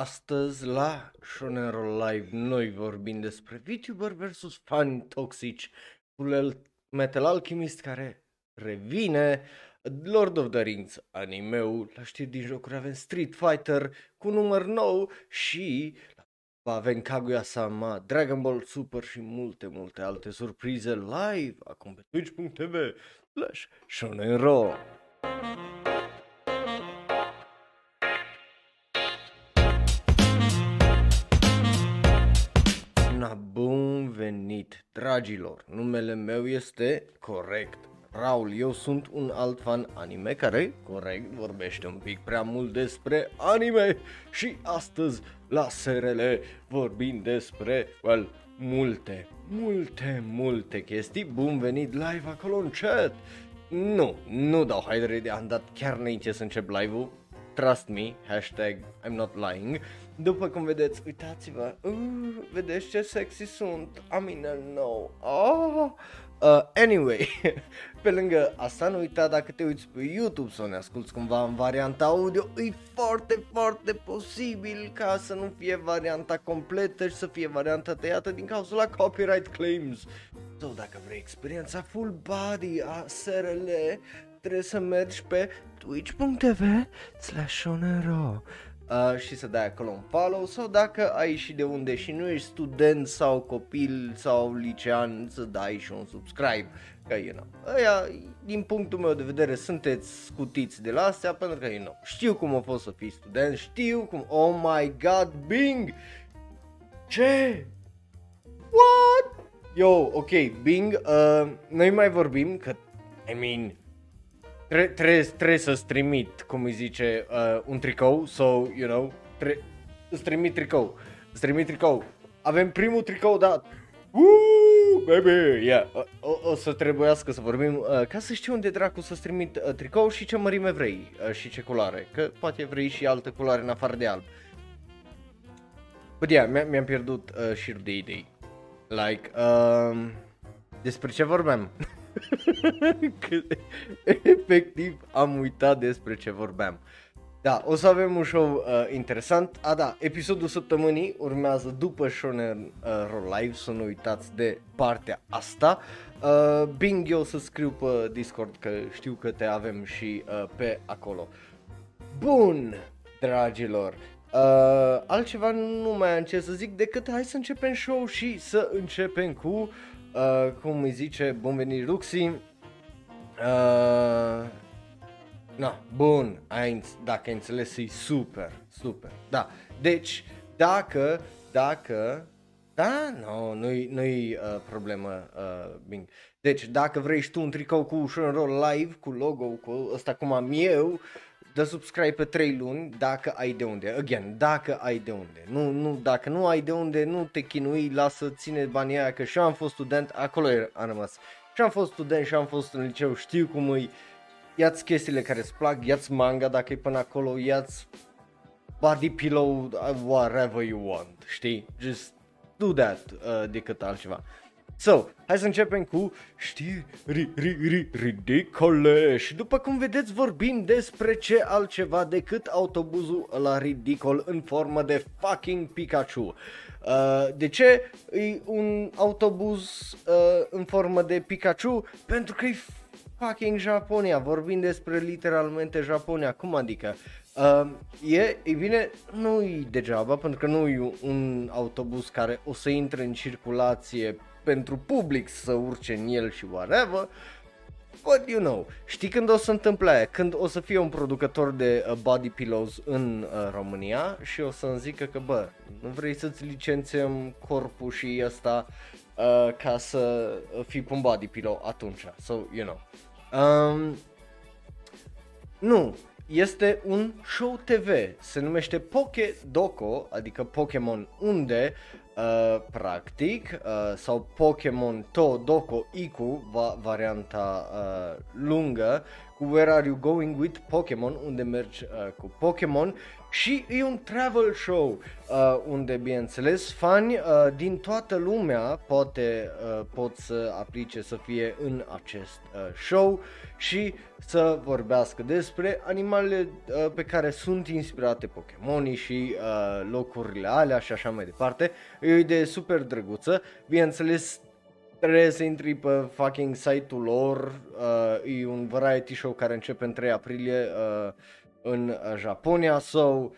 Astăzi la Shonen Live noi vorbim despre VTuber versus fani toxici, Full Metal Alchemist care revine, Lord of the Rings animeul, la știri din jocuri avem Street Fighter cu număr nou și avem Kaguya-sama, Dragon Ball Super și multe, multe alte surprize live acum pe twitch.tv slash Shonen venit, dragilor! Numele meu este corect. Raul, eu sunt un alt fan anime care, corect, vorbește un pic prea mult despre anime și astăzi la SRL vorbim despre, well, multe, multe, multe chestii. Bun venit live acolo în chat! Nu, nu dau haidere de am dat chiar înainte să încep live-ul. Trust me, hashtag I'm not lying. După cum vedeți, uitați-vă, uh, vedeți ce sexy sunt, I mean, no, oh. Uh, anyway, pe lângă asta nu uita dacă te uiți pe YouTube sau ne asculti cumva în varianta audio, e foarte, foarte posibil ca să nu fie varianta completă și să fie varianta tăiată din cauza la copyright claims. Sau dacă vrei experiența full body a SRL, trebuie să mergi pe twitch.tv slash uh, și să dai acolo un follow sau dacă ai și de unde și nu ești student sau copil sau licean să dai și un subscribe. Că, you know, aia, din punctul meu de vedere, sunteți scutiți de la astea pentru că, you know, știu cum a fost să fii student, știu cum, oh my god, Bing! Ce? What? Yo, ok, Bing, uh, noi mai vorbim că, I mean, Tre- trebuie, trebuie să-ți trimit, cum îi zice, uh, un tricou, so, you know, tre- îți trimit tricou, îți trimit tricou. Avem primul tricou dat. Woo, baby, yeah. O, o să trebuiască să vorbim uh, ca să știu unde dracu să-ți trimit uh, tricou și ce mărime vrei uh, și ce culoare, că poate vrei și altă culoare în afară de alb. But yeah, mi-am pierdut uh, șirul de idei. Like, um, despre ce vorbeam? efectiv am uitat despre ce vorbeam. Da, o să avem un show uh, interesant. A, da, episodul săptămânii urmează după Shonen uh, Roll Live, să nu uitați de partea asta. Uh, Bing, eu o să scriu pe Discord că știu că te avem și uh, pe acolo. Bun, dragilor, uh, altceva nu mai am ce să zic decât hai să începem show și să începem cu Uh, cum îi zice, bun venit Ruxi. Uh, na, bun, ai, dacă ai înțeles, e super, super. Da, deci, dacă, dacă, da, no, nu-i, nu-i uh, problemă, uh, bing. Deci, dacă vrei și tu un tricou cu Shonen Roll Live, cu logo, cu ăsta cum am eu, dă subscribe pe 3 luni dacă ai de unde. Again, dacă ai de unde. Nu, nu, dacă nu ai de unde, nu te chinui, lasă, ține banii aia, că și am fost student, acolo am rămas. Și am fost student și am fost în liceu, știu cum îi, ia-ți chestiile care îți plac, ia-ți manga dacă e până acolo, ia-ți body pillow, whatever you want, știi? Just do that uh, decât altceva. So, hai să începem cu știri ri, ri, ri, ridicole și după cum vedeți vorbim despre ce altceva decât autobuzul la ridicol în formă de fucking Pikachu. Uh, de ce e un autobuz uh, în formă de Pikachu? Pentru că e fucking Japonia, vorbim despre literalmente Japonia, cum adică? Uh, e, e bine, nu e degeaba, pentru că nu e un autobuz care o să intre în circulație pentru public să urce în el și whatever, But you know, știi când o să întâmple aia? Când o să fie un producător de uh, body pillows în uh, România și o să-mi zică că bă, nu vrei să-ți licențiem corpul și ăsta uh, ca să fii un body pillow atunci. So, you know. Um, nu, este un show TV, se numește Poke Doko, adică Pokémon unde Uh, practic, uh, sau Pokémon To Doko Iku, va, varianta uh, lungă, cu Where Are You Going With Pokémon, unde mergi uh, cu Pokémon și e un travel show uh, unde, bineînțeles, fani uh, din toată lumea poate, uh, pot să aplice să fie în acest uh, show și să vorbească despre animalele uh, pe care sunt inspirate Pokémonii și uh, locurile alea și așa mai departe. E o idee super drăguță, bineînțeles trebuie să intri pe fucking site-ul lor, uh, e un variety show care începe în 3 aprilie uh, în uh, Japonia, so,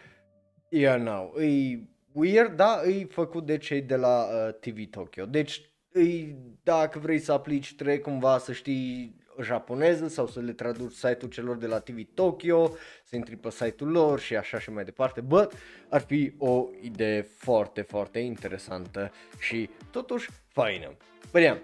yeah, no, e weird, da, e făcut de cei de la uh, TV Tokyo, deci îi, dacă vrei să aplici, trebuie cumva să știi japoneză sau să le traduci site-ul celor de la TV Tokyo, să intri pe site-ul lor și așa și mai departe, but ar fi o idee foarte, foarte interesantă și totuși faină. But yeah,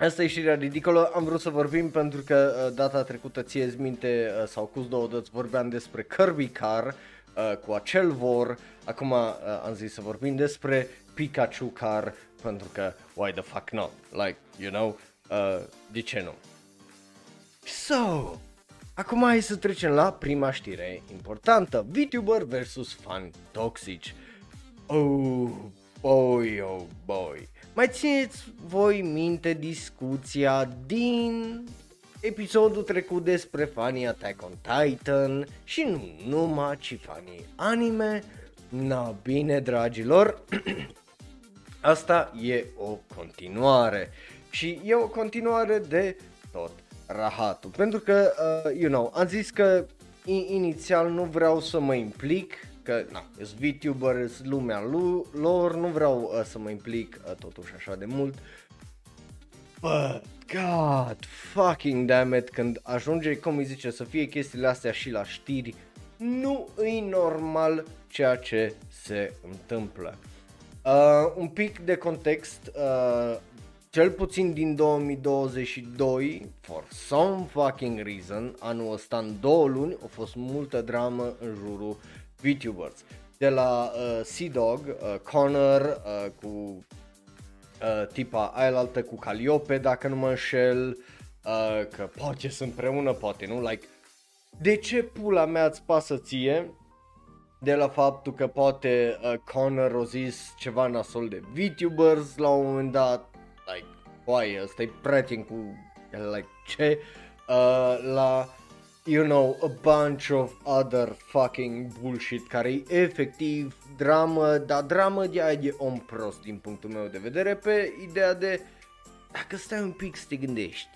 Asta e știrea ridicolă, am vrut să vorbim pentru că uh, data trecută ție minte uh, sau cu două dăți vorbeam despre Kirby Car uh, cu acel vor, acum uh, am zis să vorbim despre Pikachu Car pentru că why the fuck not, like, you know, uh, de ce nu? So, acum hai să trecem la prima știre importantă, VTuber versus fan toxici. Oh boy, oh boy. Mai țineți voi minte discuția din episodul trecut despre fanii Attack on Titan și nu numai, ci fanii anime? Na bine, dragilor, asta e o continuare și e o continuare de tot rahatul. Pentru că, uh, you know, am zis că inițial nu vreau să mă implic că, na, sunt VTuber, sunt lumea lor, nu vreau uh, să mă implic uh, totuși așa de mult. But, god, fucking damn it, când ajunge, cum îi zice, să fie chestiile astea și la știri, nu e normal ceea ce se întâmplă. Uh, un pic de context, uh, cel puțin din 2022, for some fucking reason, anul ăsta în două luni a fost multă dramă în jurul VTubers. De la uh, Sea-Dog, uh, Connor uh, cu uh, tipa aia cu Calliope, dacă nu mă înșel, uh, că poate sunt împreună, poate nu, like, de ce pula mea îți pasă ție de la faptul că poate uh, Connor o zis ceva nasol de VTubers la un moment dat, like, oai, ăsta e prieten cu, like, ce, uh, la you know, a bunch of other fucking bullshit care e efectiv dramă, dar dramă de aia de om prost din punctul meu de vedere pe ideea de dacă stai un pic să te gândești,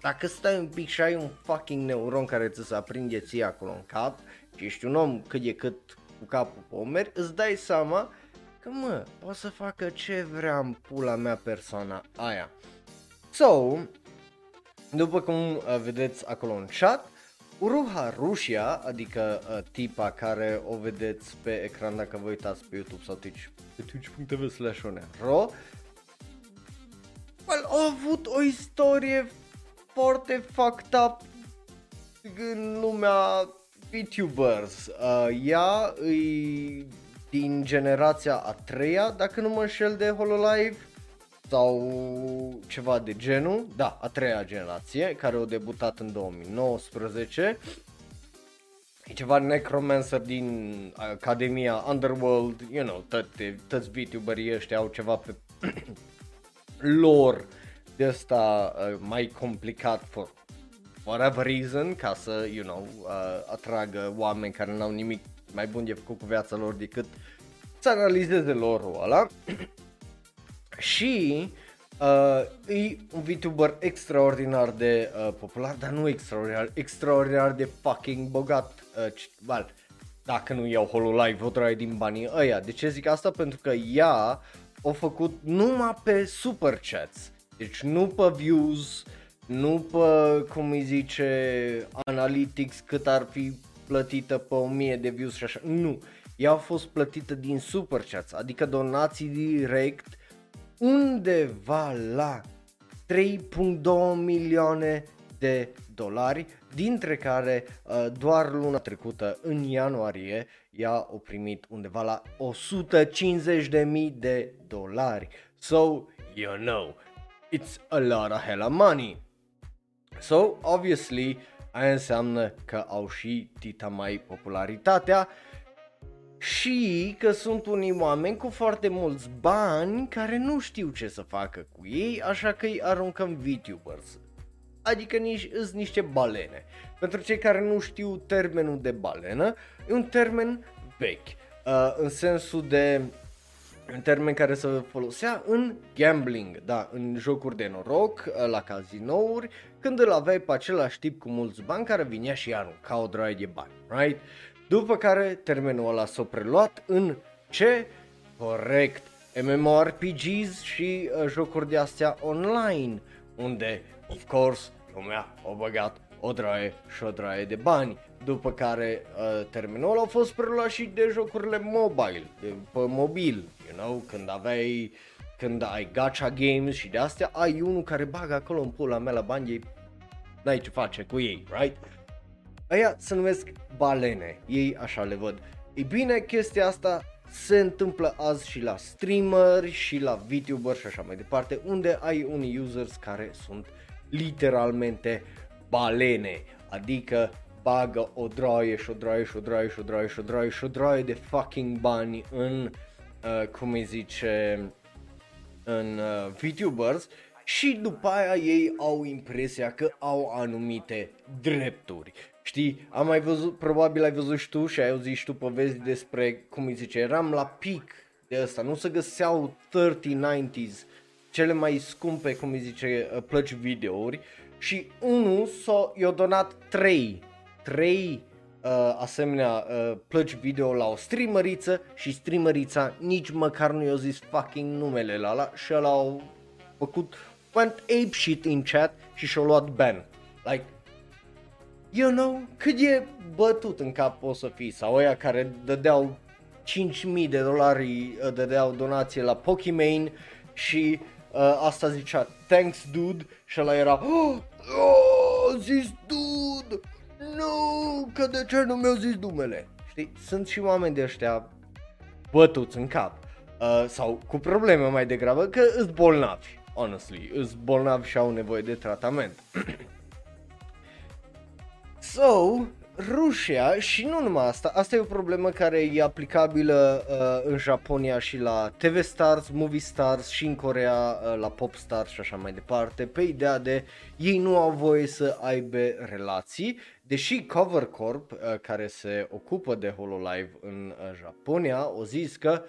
dacă stai un pic și ai un fucking neuron care ți se aprinde ție acolo în cap și ești un om cât de cât cu capul pe omeri, îți dai seama că mă, poate să facă ce vrea în pula mea persoana aia. So, după cum uh, vedeți acolo în chat, Uruha Rusia, adică uh, tipa care o vedeți pe ecran dacă vă uitați pe YouTube sau Twitch, pe twitch.tv slash ro, well, a avut o istorie foarte fucked up în lumea VTubers. Uh, ea e din generația a treia, dacă nu mă înșel de Hololive, sau ceva de genul, da, a treia generație, care au debutat în 2019. E ceva Necromancer din Academia Underworld, you know, toate, toți VTuberii ăștia au ceva pe lor de asta uh, mai complicat for whatever reason, ca să, you know, uh, atragă oameni care n-au nimic mai bun de făcut cu viața lor decât să analizeze lorul ăla. și uh, e un VTuber extraordinar de uh, popular, dar nu extraordinar, extraordinar de fucking bogat. Uh, well, dacă nu iau Hololive, o draie din banii ăia. De ce zic asta? Pentru că ea a făcut numai pe super chats. Deci nu pe views, nu pe, cum îi zice, analytics cât ar fi plătită pe 1000 de views și așa. Nu. Ea a fost plătită din super chats, adică donații direct undeva la 3.2 milioane de dolari, dintre care uh, doar luna trecută, în ianuarie, ea a primit undeva la 150.000 de dolari. So, you know, it's a lot of hella money. So, obviously, aia înseamnă că au și tita mai popularitatea și că sunt unii oameni cu foarte mulți bani care nu știu ce să facă cu ei, așa că îi aruncăm VTubers. Adică nici, îs niște balene. Pentru cei care nu știu termenul de balenă, e un termen vechi, uh, în sensul de un termen care se folosea în gambling, da, în jocuri de noroc, uh, la cazinouri, când îl aveai pe același tip cu mulți bani care vinea și arunca o draie de bani, right? După care termenul ăla s-a preluat în ce? Corect, MMORPGs și uh, jocuri de astea online, unde, of course, lumea a băgat o draie și o draie de bani. După care uh, termenul ăla a fost preluat și de jocurile mobile, de, pe mobil, you know, când aveai când ai gacha games și de astea, ai unul care bagă acolo în pula mea la bani, ei n-ai ce face cu ei, right? Aia se numesc balene, ei așa le văd. E bine, chestia asta se întâmplă azi și la streameri și la VTuber și așa mai departe, unde ai unii users care sunt literalmente balene, adică bagă o droaie și o droaie și o droaie și o droaie și o droaie și o droaie de fucking bani în, uh, cum îi zice, în uh, VTubers și după aia ei au impresia că au anumite drepturi. Știi, am mai văzut, probabil ai văzut și tu și ai auzit și tu povesti despre, cum îi zice, eram la pic de ăsta, nu se găseau 30-90s, cele mai scumpe, cum îi zice, uh, plăci videouri și unul s-a, i-a donat 3, 3 uh, asemenea uh, plăci video la o streameriță și streamerița nici măcar nu i-a zis fucking numele la ala și ăla au făcut went ape shit in chat și și-a luat ban. Like, you know, cât e bătut în cap o să fii sau ăia care dădeau 5.000 de dolari, uh, dădeau donație la Pokimane și uh, asta zicea thanks dude și ăla era oh, oh, zis dude, nu, că de ce nu mi-au zis numele? Știi, sunt și oameni de ăștia bătuți în cap uh, sau cu probleme mai degrabă că îs bolnavi, honestly, îs bolnavi și au nevoie de tratament. so, Rusia și nu numai asta, asta e o problemă care e aplicabilă uh, în Japonia și la TV Stars, Movie Stars și în Corea uh, la Pop Stars și așa mai departe, pe ideea de ei nu au voie să aibă relații, deși Cover Corp, uh, care se ocupă de HoloLive în uh, Japonia, o zis că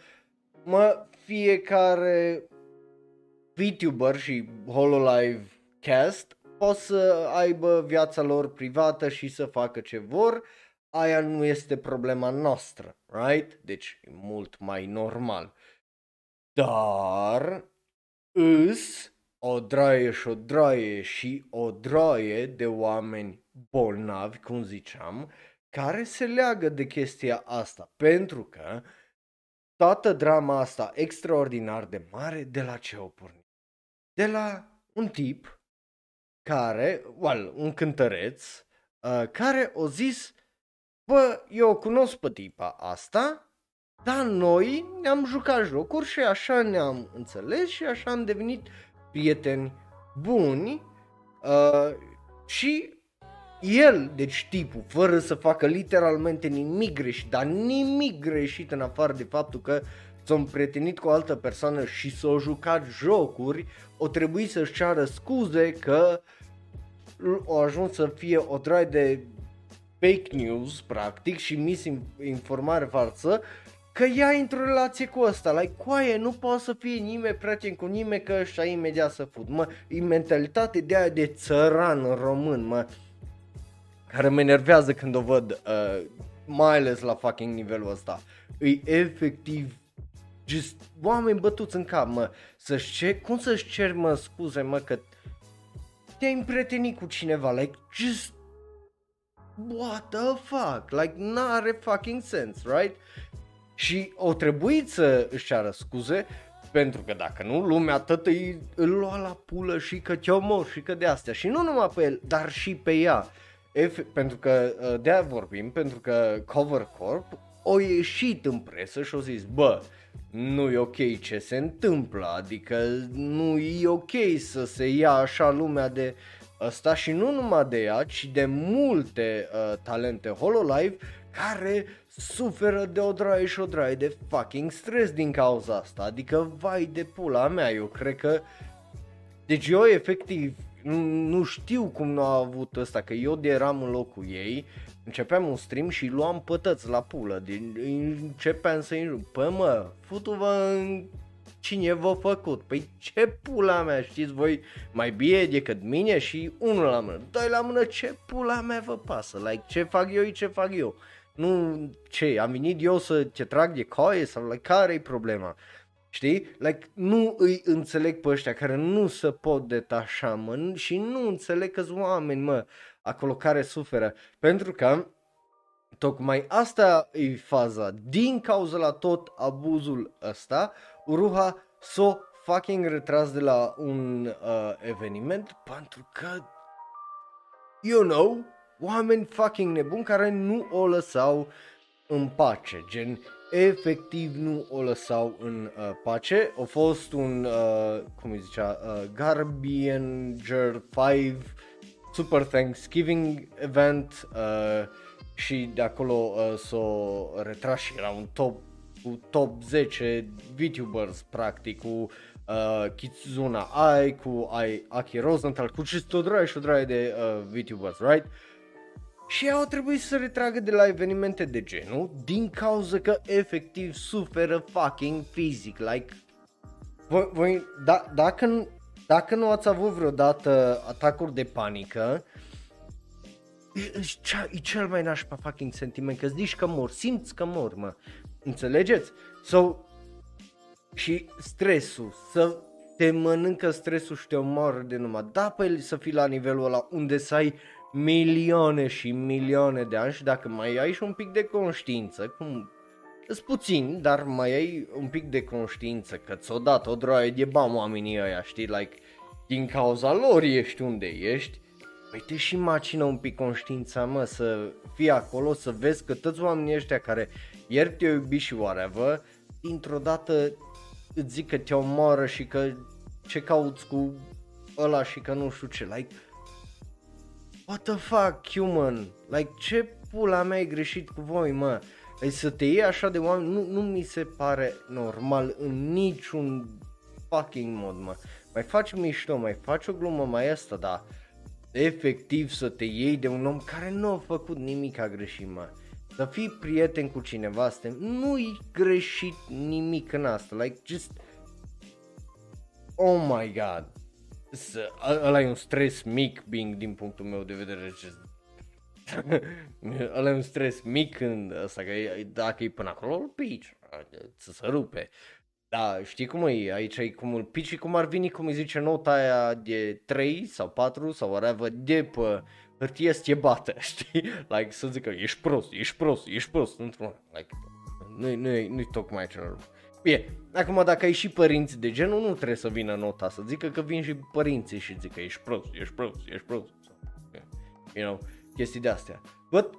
mă, fiecare VTuber și HoloLive cast pot să aibă viața lor privată și să facă ce vor, aia nu este problema noastră, right? Deci e mult mai normal. Dar îs o draie și o draie și o draie de oameni bolnavi, cum ziceam, care se leagă de chestia asta, pentru că toată drama asta extraordinar de mare, de la ce o pornit? De la un tip care, well, un cântăreț, uh, care o zis, bă, eu cunosc pe tipa asta, dar noi ne-am jucat jocuri și așa ne-am înțeles și așa am devenit prieteni buni uh, și el, deci tipul, fără să facă literalmente nimic greșit, dar nimic greșit în afară de faptul că s-a împrietenit cu o altă persoană și s-a jucat jocuri, o trebuie să-și ceară scuze că o ajuns să fie o draie de fake news, practic, și misinformare falsă, că ea într-o relație cu ăsta, like, coaie, nu poate să fie nimeni prieten cu nimeni că ăștia imediat să fut, mă, e mentalitate de aia de țăran român, mă, care mă enervează când o văd, uh, mai ales la fucking nivelul ăsta, e efectiv just oameni bătuți în cap, mă, să-și cer, cum să-și cer, mă, scuze, mă, că te-ai împrietenit cu cineva, like, just, what the fuck, like, n-are fucking sense, right? Și o trebuit să își ceară scuze, pentru că dacă nu, lumea tot îi, îl lua la pulă și că te omor și că de astea. Și nu numai pe el, dar și pe ea. F- pentru că uh, de-aia vorbim, pentru că Cover Corp o ieșit în presă și o zis, bă, nu e ok ce se întâmplă, adică nu e ok să se ia așa lumea de ăsta și nu numai de ea, ci de multe uh, talente Hololive care suferă de o draie și o draie de fucking stres din cauza asta, adică vai de pula mea, eu cred că, deci eu efectiv nu, nu știu cum nu a avut ăsta, că eu de eram în locul ei, începeam un stream și luam pătăți la pulă, din, începeam să-i pă mă, futu-vă în cine v-a făcut? Păi ce pula mea, știți voi mai bine decât mine și unul la mână, doi la mână, ce pula mea vă pasă? Like, ce fac eu, ce fac eu? Nu, ce, am venit eu să te trag de coaie sau like, care e problema? Știi? Like, nu îi înțeleg pe ăștia care nu se pot detașa, mă, și nu înțeleg că oameni, mă, acolo care suferă. Pentru că tocmai asta e faza. Din cauza la tot abuzul ăsta, Uruha s-o fucking retras de la un uh, eveniment pentru că, you know, oameni fucking nebuni care nu o lăsau în pace, gen efectiv nu o lăsau în uh, pace. A fost un, uh, cum îi zicea, uh, Garbianger 5 Super Thanksgiving event uh, și de acolo uh, s-o retras și era un top cu top 10 VTubers practic cu uh, Kitsuna Ai, cu Ai, Aki Rosenthal, cu și o draie și o draie de uh, VTubers, right? Și au trebuit să retragă de la evenimente de genul din cauza că efectiv suferă fucking fizic, like voi, voi da, dacă, dacă nu ați avut vreodată atacuri de panică, e, e cel mai nașpa fucking sentiment, că zici că mor, simți că mor, mă. Înțelegeți? So, și stresul, să te mănâncă stresul și te omoară de numai. Da, pe să fii la nivelul ăla unde să ai milioane și milioane de ani și dacă mai ai și un pic de conștiință, cum Îs puțin, dar mai ai un pic de conștiință că ți-o dat o droaie. De bani oamenii ăia, știi, like, din cauza lor ești unde ești, păi te și macină un pic conștiința, mă, să fii acolo, să vezi că toți oamenii ăștia care ieri te-au iubit și whatever, dintr-o dată îți zic că te omoară și că ce cauți cu ăla și că nu știu ce, like, what the fuck, human, like, ce pula mea e greșit cu voi, mă, like, să te iei așa de oameni, nu, nu mi se pare normal în niciun fucking mod, mă, mai faci mișto, mai faci o glumă mai asta, dar efectiv să te iei de un om care nu a făcut nimic a greșit, mă. Să fii prieten cu cineva, să te... nu-i greșit nimic în asta, like just... Oh my god. Să, ăla e un stres mic, Bing, din punctul meu de vedere, just... ăla e un stres mic în asta, că e, dacă e până acolo, îl pici, să se rupe. Da, știi cum e, aici e cum îl pici cum ar veni, cum îi zice nota aia de 3 sau 4 sau whatever, de pe hârtie să te bată, știi? Like să zică, ești prost, ești prost, ești prost, într-un, like, nu-i, nu-i, nu-i tocmai același lucru. Bine, acum dacă ai și părinți de genul, nu trebuie să vină nota să zică că vin și părinții și zică ești prost, ești prost, ești prost. You know, chestii de astea. But,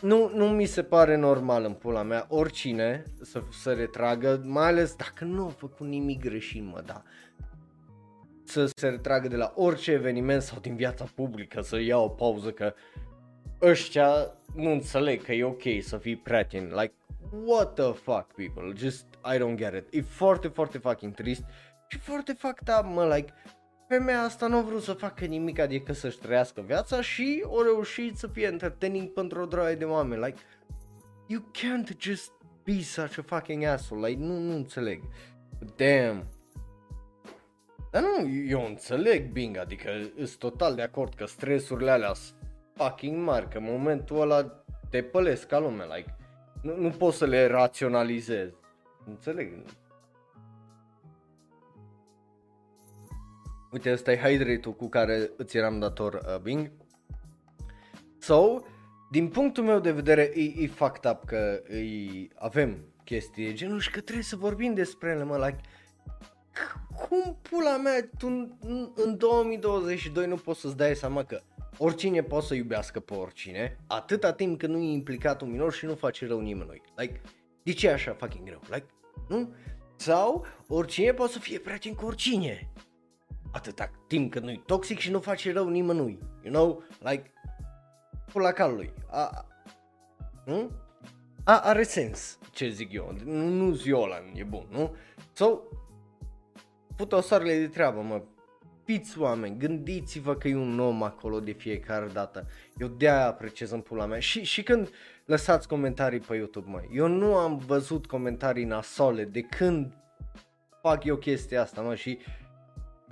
nu, nu mi se pare normal în pula mea oricine să, să retragă, mai ales dacă nu a făcut nimic greșit, mă, da să se retragă de la orice eveniment sau din viața publică, să ia o pauză că ăștia nu înțeleg că e ok să fii prieten. Like, what the fuck, people? Just, I don't get it. E foarte, foarte fucking trist și foarte fucked up, mă, like, femeia asta nu a vrut să facă nimic adică să-și trăiască viața și o reușit să fie entertaining pentru o droaie de oameni. Like, you can't just be such a fucking asshole. Like, nu, nu înțeleg. Damn. Dar nu, eu înțeleg Bing, adică sunt total de acord că stresurile alea sunt fucking mari, că în momentul ăla te pălesc ca lume, like, nu, nu poți să le raționalizezi. Înțeleg. Uite, ăsta e hydrate cu care îți eram dator, uh, Bing. So, din punctul meu de vedere, e, e fucked up că îi avem chestii de genul și că trebuie să vorbim despre ele, mă, like, cum pula mea, tu în, în 2022 nu poți să-ți dai seama că oricine poate să iubească pe oricine, atâta timp când nu e implicat un minor și nu face rău nimănui. Like, de ce așa fucking greu? Like, nu? Sau oricine poate să fie prieten cu oricine. Atâta timp când nu e toxic și nu face rău nimănui. You know? Like, pula calului. A, nu? a, are sens ce zic eu, nu, nu Ziola e bun, nu? Sau, pută o soarele de treabă, mă, fiți oameni, gândiți-vă că e un om acolo de fiecare dată. Eu de-aia apreciez în pula mea. Și, și când lăsați comentarii pe YouTube, mă, eu nu am văzut comentarii nasole de când fac eu chestia asta, mă, și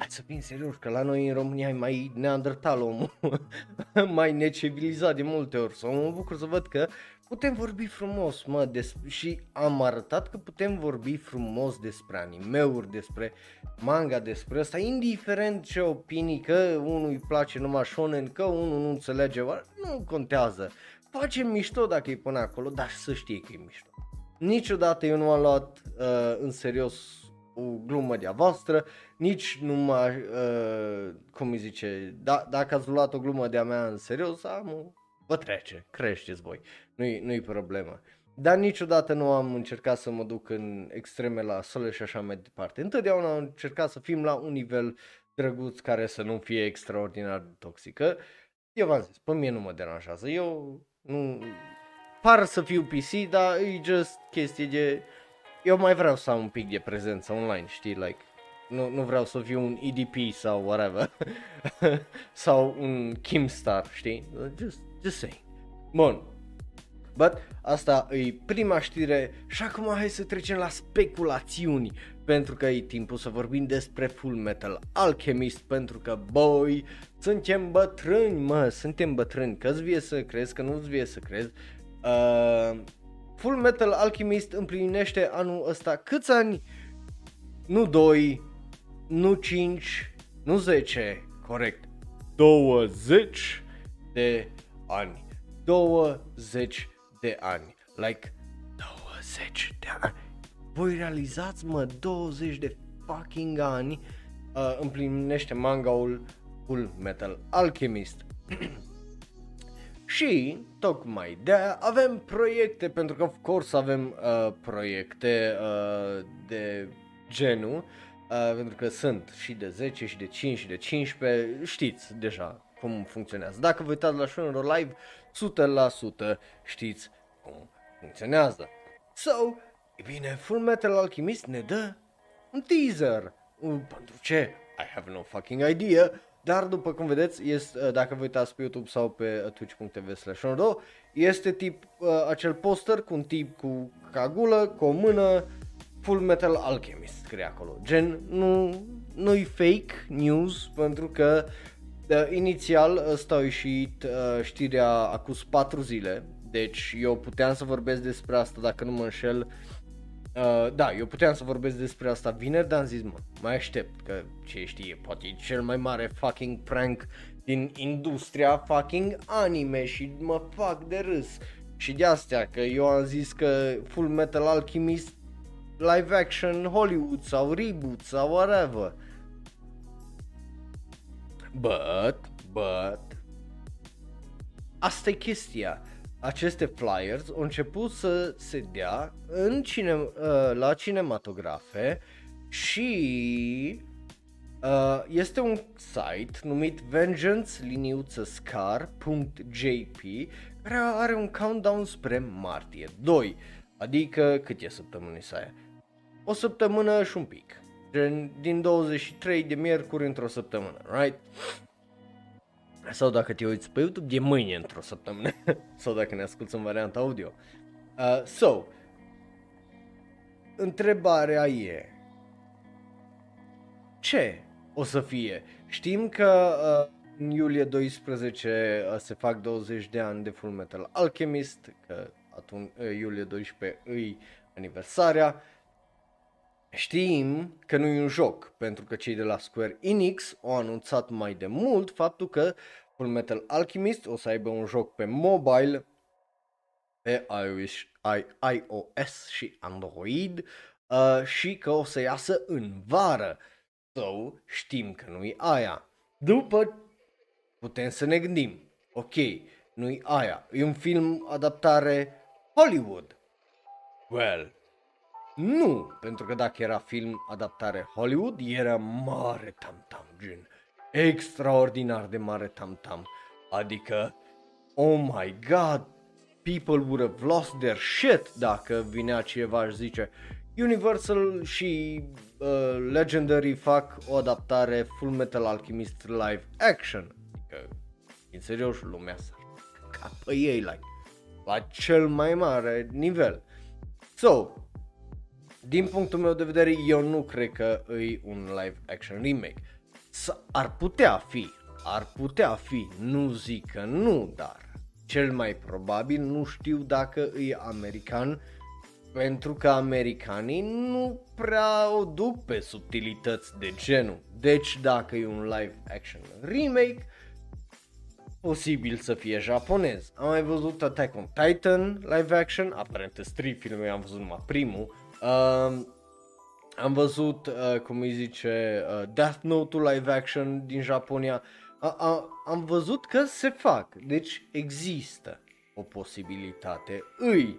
Hai să fim serios că la noi în România e mai neandertal omul, mai necivilizat de multe ori. Sau mă bucur să văd că putem vorbi frumos, mă, des- și am arătat că putem vorbi frumos despre animeuri, despre manga, despre asta, indiferent ce opinii, că unul îi place numai shonen, că unul nu înțelege, nu contează. Facem mișto dacă e până acolo, dar să știi că e mișto. Niciodată eu nu am luat uh, în serios o glumă de-a voastră, nici nu mă, uh, cum îi zice, da, dacă ați luat o glumă de-a mea în serios, am, vă trece, creșteți voi, nu-i, nu-i problemă. Dar niciodată nu am încercat să mă duc în extreme la sole și așa mai departe. Întotdeauna am încercat să fim la un nivel drăguț care să nu fie extraordinar de toxică. Eu v-am zis, pe mine nu mă deranjează. Eu nu... Par să fiu PC, dar e just chestie de... Eu mai vreau să am un pic de prezență online, știi, like... Nu, nu vreau să fiu un EDP sau whatever. sau un Kimstar, știi? Just, just saying. Bun. But asta e prima știre și acum hai să trecem la speculațiuni pentru că e timpul să vorbim despre Full Metal Alchemist pentru că boy, suntem bătrâni, mă, suntem bătrâni, că-ți vie să crezi, că nu-ți vie să crezi. Uh, Full Metal Alchemist împlinește anul ăsta câți ani? Nu 2, nu 5, nu 10, corect, 20 de ani. 20 de ani. Like, 20 de ani. Voi realizați, mă, 20 de fucking ani uh, împlinește mangaul Full Metal Alchemist. Și tocmai de avem proiecte, pentru că of course avem uh, proiecte uh, de genul, uh, pentru că sunt și de 10 și de 5 și de 15, știți deja cum funcționează. Dacă vă uitați la show live, 100% știți cum funcționează. So, e bine, Full Metal Alchemist ne dă un teaser. Pentru ce? I have no fucking idea. Dar după cum vedeți, este, uh, dacă vă uitați pe YouTube sau pe uh, twitch.tv slash este tip uh, acel poster cu un tip cu cagulă, cu o mână, Full Metal Alchemist scrie acolo. Gen, nu, nu-i fake news pentru că uh, inițial ăsta a ieșit uh, știrea acum 4 zile, deci eu puteam să vorbesc despre asta dacă nu mă înșel Uh, da, eu puteam să vorbesc despre asta vineri, dar am zis, mă, mai aștept, că ce știe, poate e cel mai mare fucking prank din industria fucking anime și mă fac de râs. Și de astea, că eu am zis că Full Metal Alchemist live action Hollywood sau reboot sau whatever. But, but, asta e chestia aceste flyers au început să se dea în cine, uh, la cinematografe și uh, este un site numit vengeance-scar.jp care are un countdown spre martie 2, adică cât e săptămâni să aia? O săptămână și un pic, gen din 23 de miercuri într-o săptămână, right? Sau dacă te uiți pe YouTube, e mâine într-o săptămână, sau dacă ne asculti în varianta audio. Uh, so, întrebarea e, ce o să fie? Știm că uh, în iulie 12 uh, se fac 20 de ani de Full Metal Alchemist, că atunci uh, iulie 12 îi aniversarea. Știm că nu e un joc, pentru că cei de la Square Enix au anunțat mai de mult faptul că Full Metal Alchemist o să aibă un joc pe mobile, pe iOS, iOS și Android uh, și că o să iasă în vară. So, știm că nu-i aia. După putem să ne gândim, ok, nu-i aia, e un film adaptare Hollywood. Well, nu, pentru că dacă era film adaptare Hollywood, era mare tam-tam, gen extraordinar de mare tam-tam. Adică, oh my god, people would have lost their shit dacă vinea cineva și zice Universal și uh, Legendary fac o adaptare Full Metal Alchemist live action. Că, în serios, lumea s ca pe ei, like, la cel mai mare nivel. So, din punctul meu de vedere, eu nu cred că e un live action remake. S- ar putea fi, ar putea fi, nu zic că nu, dar cel mai probabil nu știu dacă e american pentru că americanii nu prea o duc pe subtilități de genul. Deci dacă e un live action remake, posibil să fie japonez. Am mai văzut Attack on Titan live action, aparent sunt trei filme, am văzut numai primul. Uh, am văzut, uh, cum îi zice, uh, Death Note-ul live action din Japonia. A, a, am văzut că se fac, deci există o posibilitate. Îi.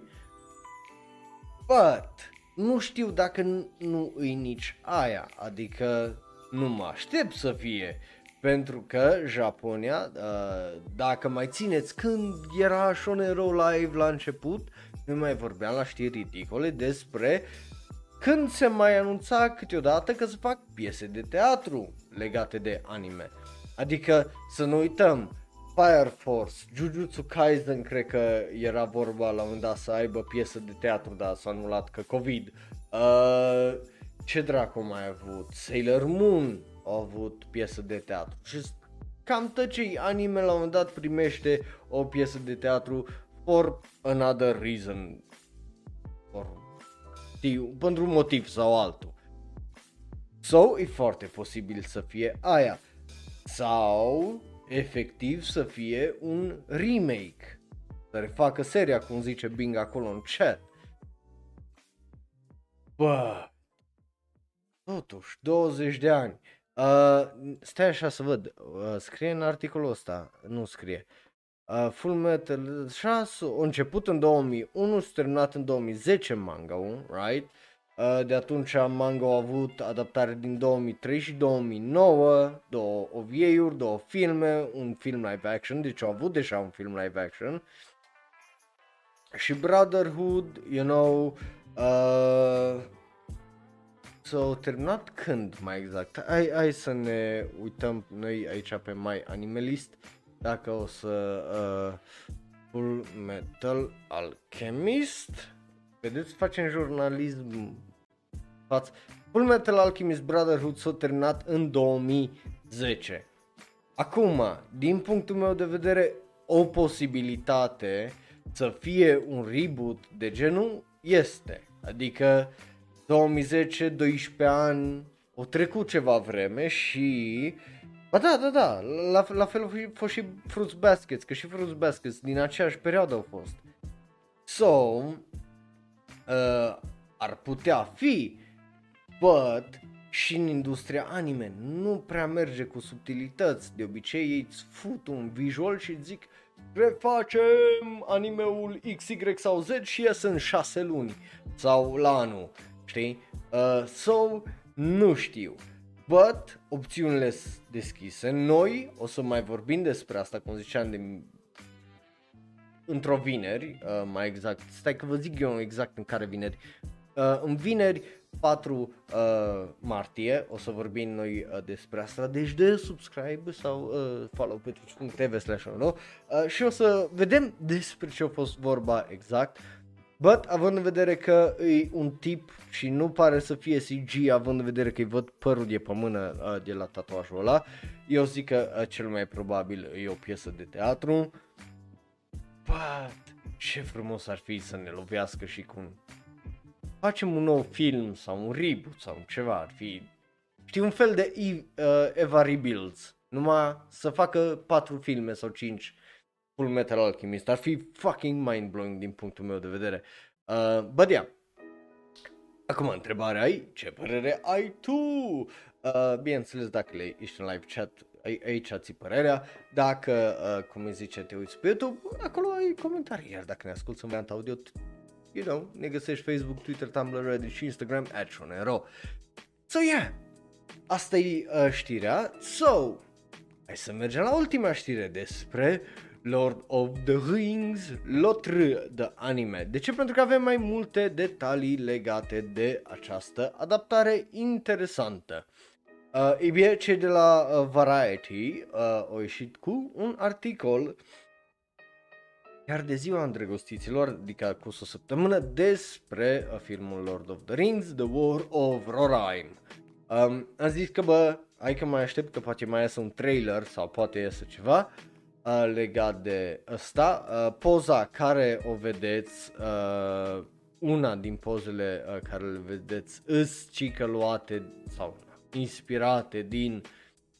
But, nu știu dacă nu îi nici aia, adică nu mă aștept să fie. Pentru că Japonia, uh, dacă mai țineți când era Shonero Live la început, nu mai vorbeam la știri ridicole despre când se mai anunța câteodată că se fac piese de teatru legate de anime. Adică să nu uităm, Fire Force, Jujutsu Kaisen cred că era vorba la un moment dat să aibă piesă de teatru, dar s-a anulat că COVID. Uh, ce dracu mai a avut? Sailor Moon a avut piesă de teatru. Și cam tot ce anime la un moment dat primește o piesă de teatru for another reason. For, știu, pentru un motiv sau altul. So, e foarte posibil să fie aia. Sau, efectiv, să fie un remake. Să refacă seria, cum zice Bing acolo în chat. Bă, totuși, 20 de ani. Uh, stai așa să văd, uh, scrie în articolul ăsta, nu scrie. Uh, Full Metal 6 a început în 2001 și terminat în 2010 manga right? Uh, de atunci manga a avut adaptare din 2003 și 2009, două OVA-uri, două filme, un film live action, deci au avut deja un film live action. Și Brotherhood, you know, uh, s-au terminat când mai exact? Hai, hai să ne uităm noi aici pe My Animalist dacă o să uh, Full Metal Alchemist Vedeți, facem jurnalism față. Full Metal Alchemist Brotherhood s-a terminat în 2010. Acum, din punctul meu de vedere, o posibilitate să fie un reboot de genul este. Adică 2010, 12 ani, o trecut ceva vreme și... Ba da, da, da, la, la fel a fost și Fruits Baskets, că și Fruits Baskets din aceeași perioadă au fost. So, uh, ar putea fi, but și în industria anime nu prea merge cu subtilități. De obicei ei îți fut un visual și zic refacem animeul X, Y sau Z și ies în 6 luni sau la anul știi? Uh, so, nu știu. But, opțiunile sunt deschise. Noi o să mai vorbim despre asta, cum ziceam, de într-o vineri, uh, mai exact, stai că vă zic eu exact în care vineri. Uh, în vineri 4 uh, martie o să vorbim noi uh, despre asta, deci de subscribe sau uh, follow pe twitch.tv slash uh, și o să vedem despre ce a fost vorba exact. But, având în vedere că e un tip și nu pare să fie CG, având în vedere că îi văd părul de pe mână uh, de la tatuajul ăla, eu zic că uh, cel mai probabil e o piesă de teatru. But, ce frumos ar fi să ne lovească și cu un... Facem un nou film sau un reboot sau ceva, ar fi... Știi, un fel de uh, Eva Rebuilds, numai să facă patru filme sau cinci Full Metal Alchemist. Ar fi fucking mind-blowing din punctul meu de vedere. Uh, but yeah. Acum întrebarea ai, ce părere ai tu? Uh, bineînțeles dacă le ești în live chat, aici ți părerea. Dacă, uh, cum îi zice, te uiți pe YouTube, acolo ai comentarii. Iar dacă ne asculti în variant audio, you know, ne găsești Facebook, Twitter, Tumblr, Reddit și Instagram, at So yeah, asta e uh, știrea. So, hai să mergem la ultima știre despre Lord of the Rings, Lotr the anime. De ce? Pentru că avem mai multe detalii legate de această adaptare interesantă. Uh, e bine, cei de la uh, Variety uh, au ieșit cu un articol chiar de ziua îndrăgostiților, adică cu o săptămână, despre uh, filmul Lord of the Rings, The War of Roraim. Um, am zis că bă, hai că mai aștept că poate mai iasă un trailer sau poate iasă ceva uh, legat de ăsta. Uh, poza care o vedeți, uh, una din pozele uh, care le vedeți, îs cică luate sau inspirate din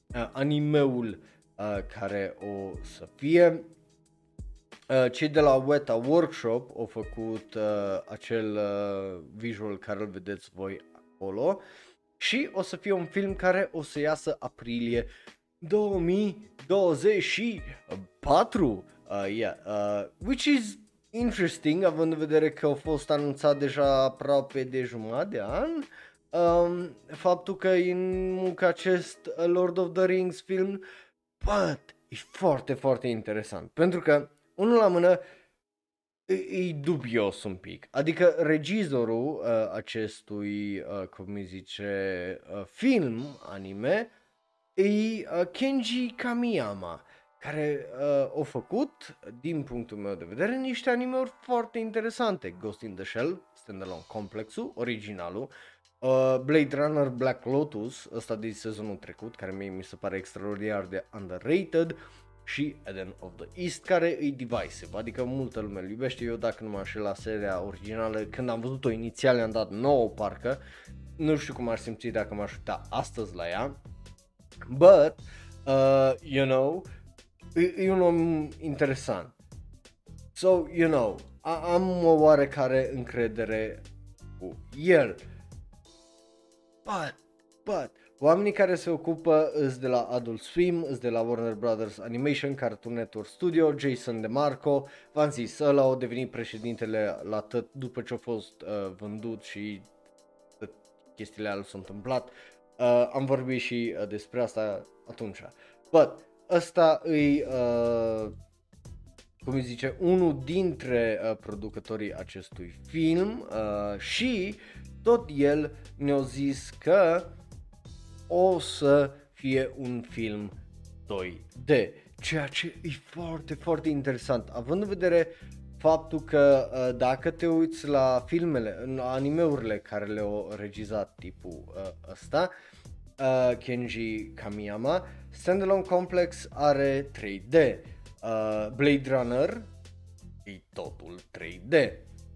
uh, animeul uh, care o să fie. Uh, cei de la Weta Workshop au făcut uh, acel uh, visual care îl vedeți voi acolo și o să fie un film care o să iasă aprilie 2024. Uh, yeah, uh, which is interesting având în vedere că a fost anunțat deja aproape de jumătate de an. Um, faptul că în muncă acest Lord of the Rings film, but e foarte, foarte interesant. Pentru că, unul la mână, e, e dubios un pic. Adică regizorul uh, acestui, uh, cum îi zice, uh, film anime e uh, Kenji Kamiyama care uh, au făcut, din punctul meu de vedere, niște animeuri foarte interesante. Ghost in the Shell, standalone complexul, originalul, uh, Blade Runner Black Lotus, ăsta de sezonul trecut, care mie mi se pare extraordinar de underrated, și Eden of the East, care e divisive, adică multă lume îl iubește, eu dacă nu mă aș la seria originală, când am văzut-o inițial i-am dat 9 parcă, nu știu cum aș simți dacă m-aș uita astăzi la ea, but, uh, you know, e, e un om interesant. So, you know, a- am o oarecare încredere cu el. But, but, oamenii care se ocupă îs de la Adult Swim, îs de la Warner Brothers Animation, Cartoon Network Studio, Jason DeMarco, v-am zis, ăla a devenit președintele la tot după ce a fost uh, vândut și chestiile alea s-au întâmplat. Uh, am vorbit și uh, despre asta atunci. But, ăsta îi, uh, cum îi zice, unul dintre uh, producătorii acestui film uh, și tot el ne-a zis că o să fie un film 2D, ceea ce e foarte, foarte interesant, având în vedere faptul că uh, dacă te uiți la filmele, la animeurile care le-au regizat tipul uh, ăsta, uh, Kenji Kamiyama, Standalone Complex are 3D, uh, Blade Runner e totul 3D,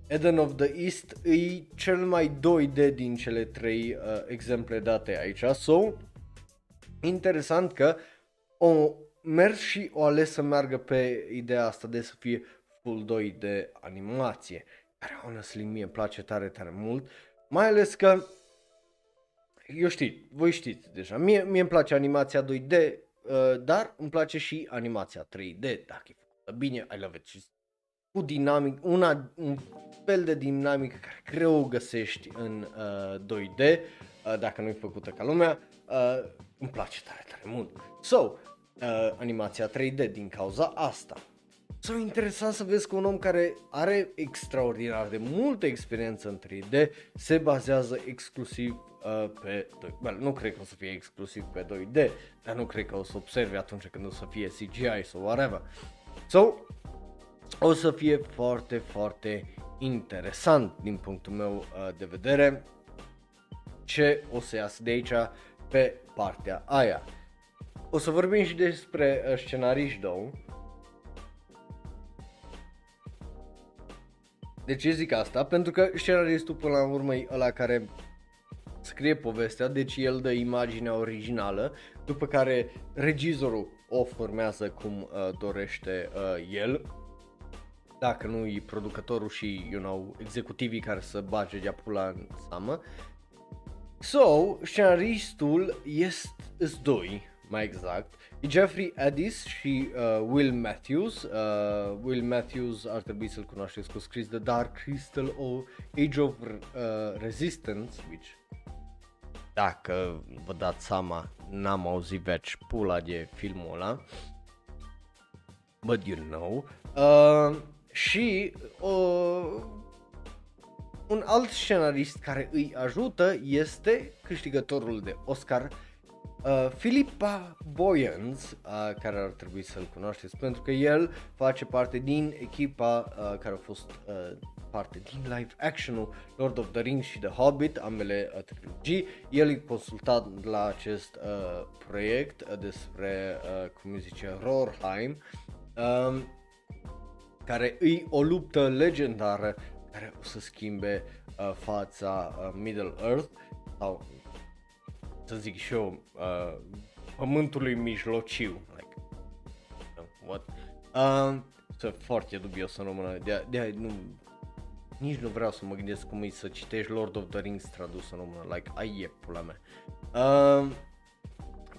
Eden of the East e cel mai 2D din cele trei uh, exemple date aici. So, interesant că o mers și o ales să meargă pe ideea asta de să fie full 2 de animație, care honestly mie îmi place tare, tare mult, mai ales că eu știi, voi știți deja, mie, mie îmi place animația 2D, uh, dar îmi place și animația 3D, dacă e făcută bine, I love it. Și cu dinamic, una, un fel de dinamică care greu o găsești în uh, 2D, uh, dacă nu e făcută ca lumea, uh, îmi place tare, tare mult. So, uh, animația 3D din cauza asta. So, interesant să vezi că un om care are extraordinar de multă experiență în 3D se bazează exclusiv uh, pe 2 well, nu cred că o să fie exclusiv pe 2D, dar nu cred că o să observe atunci când o să fie CGI sau whatever. So, o să fie foarte, foarte interesant din punctul meu uh, de vedere ce o să iasă de aici pe partea aia. O să vorbim și despre uh, scenariști două. De ce zic asta? Pentru că scenaristul până la urmă e ăla care scrie povestea, deci el dă imaginea originală, după care regizorul o formează cum uh, dorește uh, el dacă nu e producătorul și, you know, executivii care să bage de pula în seamă. So, scenaristul este doi, mai exact. E Jeffrey Addis și uh, Will Matthews. Uh, Will Matthews ar trebui să-l cunoașteți cu scris The Dark Crystal o Age of uh, Resistance, which dacă vă dați seama, n-am auzit veci pula de filmul ăla. but you know. Uh, și uh, un alt scenarist care îi ajută este câștigătorul de Oscar, uh, Philippa Boyens, uh, care ar trebui să-l cunoașteți pentru că el face parte din echipa uh, care a fost uh, parte din live action-ul Lord of the Rings și The Hobbit, ambele uh, trilogii. El e consultat la acest uh, proiect uh, despre, uh, cum zice, Rohrheim, um, care îi o luptă legendară care o să schimbe uh, fața uh, Middle Earth sau să zic și eu uh, pământului mijlociu like what? Uh, să foarte dubios în română. De, de nu nici nu vreau să mă gândesc cum e să citești Lord of the Rings tradus în română. Like ai e pula mea. Uh,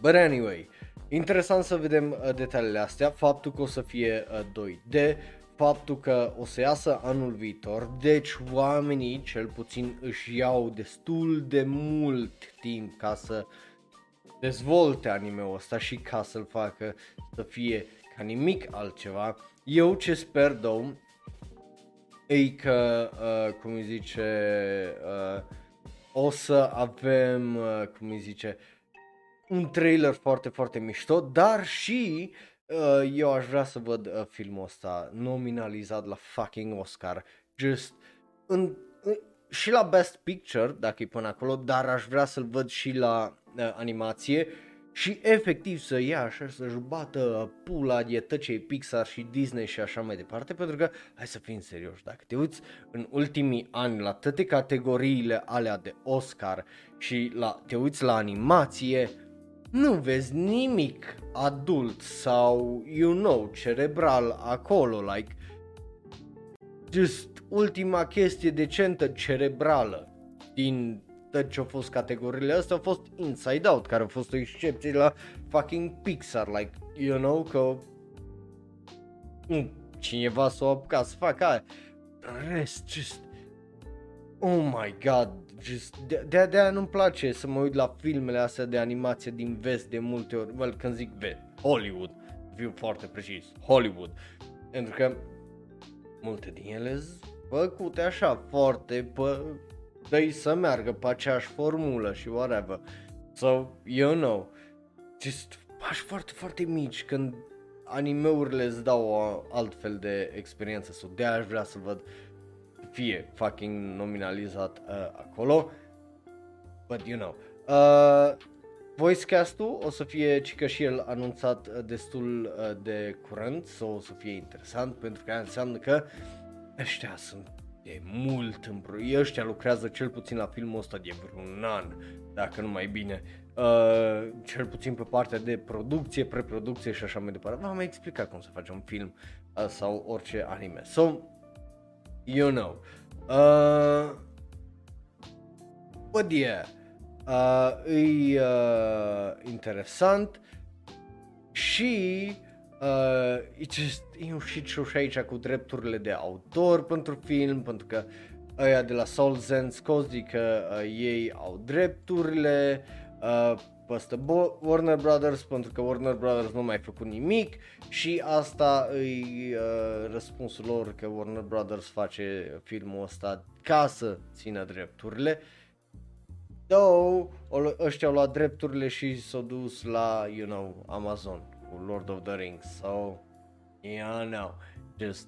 but anyway interesant să vedem uh, detaliile astea. Faptul că o să fie uh, 2D faptul că o să iasă anul viitor, deci oamenii cel puțin își iau destul de mult timp ca să dezvolte anime-ul ăsta și ca să-l facă să fie ca nimic altceva. Eu ce sper, domn, e că, uh, cum îi zice, uh, o să avem, uh, cum îi zice, un trailer foarte, foarte mișto, dar și uh, uh, eu aș vrea să văd uh, filmul ăsta nominalizat la fucking Oscar, just în, în, și la Best Picture, dacă e până acolo, dar aș vrea să-l văd și la uh, animație și efectiv să ia așa să-și bată pula de tăcei Pixar și Disney și așa mai departe, pentru că, hai să fim serioși, dacă te uiți în ultimii ani la toate categoriile alea de Oscar și la, te uiți la animație, nu vezi nimic adult sau, you know, cerebral acolo, like, just ultima chestie decentă cerebrală din tot ce au fost categoriile astea au fost Inside Out, care a fost o excepție la fucking Pixar, like, you know, că mm, cineva s-a apucat să facă aia. Rest, just, oh my god, just, de, de, de aia nu-mi place să mă uit la filmele astea de animație din vest de multe ori, well, când zic vest, Hollywood, fiu foarte precis, Hollywood, pentru că multe din ele sunt făcute așa, foarte, pe, dă să meargă pe aceeași formulă și whatever. So, you know, just pași foarte, foarte mici când animeurile îți dau o altfel de experiență, so de aș vrea să văd fie fucking nominalizat uh, acolo. But you know. Uh, voice cast-ul o să fie cică și el anunțat uh, destul uh, de curând, sau o să fie interesant, pentru că înseamnă că ăștia sunt de mult în pro- ăștia lucrează cel puțin la filmul ăsta de vreun an, dacă nu mai bine, uh, cel puțin pe partea de producție, preproducție și așa mai departe. V-am mai explicat cum să face un film uh, sau orice anime. So, you know. Uh, but yeah, uh, e uh, interesant și uh, e, just, e un shit show și aici cu drepturile de autor pentru film, pentru că ăia de la Soul Zen Scozi că uh, ei au drepturile, uh, păstă Warner Brothers pentru că Warner Brothers nu mai făcut nimic și asta îi uh, răspunsul lor că Warner Brothers face filmul ăsta ca să țină drepturile. Though, ăștia au luat drepturile și s-au dus la, you know, Amazon cu Lord of the Rings. So, yeah, no, just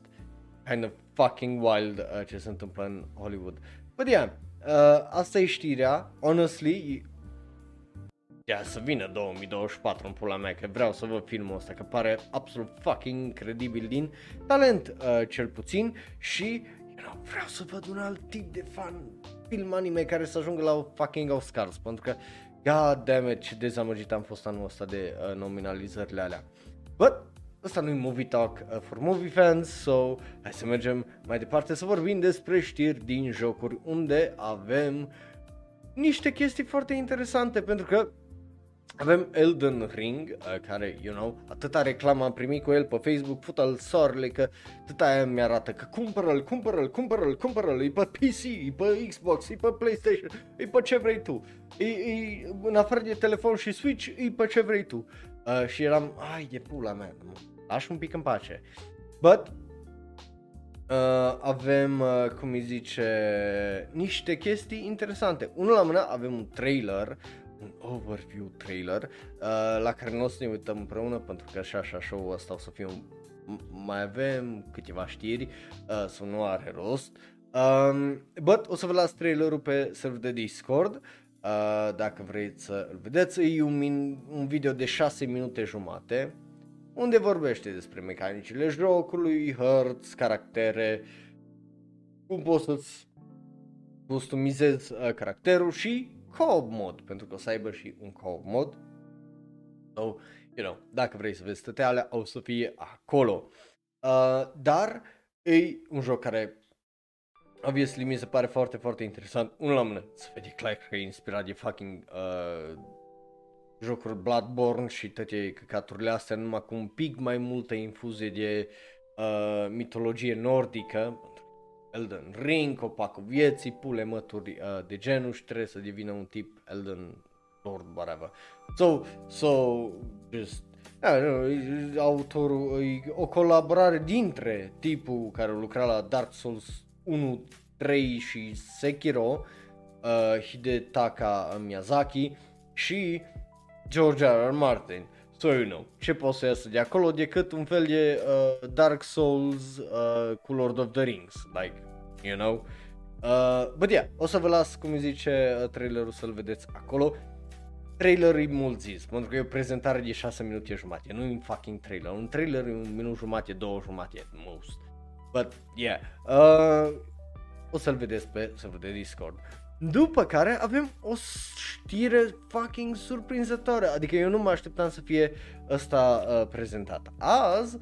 kind of fucking wild uh, ce se întâmplă în Hollywood. But yeah, uh, asta e știrea. Honestly, Ia să vină 2024 în pula mea, că vreau să văd filmul ăsta, că pare absolut fucking incredibil din talent uh, cel puțin și you know, vreau să văd un alt tip de fan film anime care să ajungă la fucking Oscars, pentru că god damn it, ce dezamăgit am fost anul ăsta de uh, nominalizările alea. But, ăsta nu-i movie talk uh, for movie fans, so hai să mergem mai departe să vorbim despre știri din jocuri unde avem niște chestii foarte interesante pentru că avem Elden Ring, uh, care, you know, atâta reclamă am primit cu el pe Facebook, fut-al soarele, că atâta aia mi-arată că cumpără-l, cumpără-l, cumpără-l, cumpără-l, e pe PC, e pe Xbox, e pe PlayStation, e pe ce vrei tu. E, e, în afară de telefon și Switch, e pe ce vrei tu. Uh, și eram, ai de pula mea, lași un pic în pace. But, uh, avem, uh, cum îi zice, niște chestii interesante. Unul la mână avem un trailer, un overview trailer, uh, la care nu o să ne uităm împreună, pentru că așa, așa, show-ul ăsta o să fie un mai avem câteva știri, uh, sau nu are rost. Um, but o să vă las trailerul pe server de Discord, uh, dacă vreți să îl vedeți. E un, min- un video de 6 minute jumate, unde vorbește despre mecanicile jocului, hărți, caractere, cum poți să-ți customizezi uh, caracterul și co-op mod, pentru că o să aibă și un co-op mod. So, you know, dacă vrei să vezi toate alea, o să fie acolo. Uh, dar e un joc care obviously mi se pare foarte, foarte interesant. Unul la mână, se vede clar că e inspirat de fucking uh, jocuri Bloodborne și toate căcaturile astea, numai cu un pic mai multă infuzie de uh, mitologie nordică. Elden Ring, copacul vieții, pule mături uh, de genul și trebuie să devină un tip Elden Lord, whatever. So, so, just da, nu, autorul, e o colaborare dintre tipul care lucra la Dark Souls 1, 3 și Sekiro, uh, Hidetaka Miyazaki și George R. R. Martin. So you know, ce poate să iasă de acolo decât un fel de uh, Dark Souls uh, cu Lord of the Rings, like, you know. Uh, but yeah, o să vă las, cum zice, uh, trailerul să-l vedeți acolo. Trailer e mult zis, pentru că e o prezentare de 6 minute jumate, nu e un fucking trailer. Un trailer e un minut jumate, două jumate at most. But, yeah, uh, o să-l vedeți pe serverul de Discord. După care avem o știre fucking surprinzătoare, adică eu nu mă așteptam să fie ăsta uh, prezentat azi,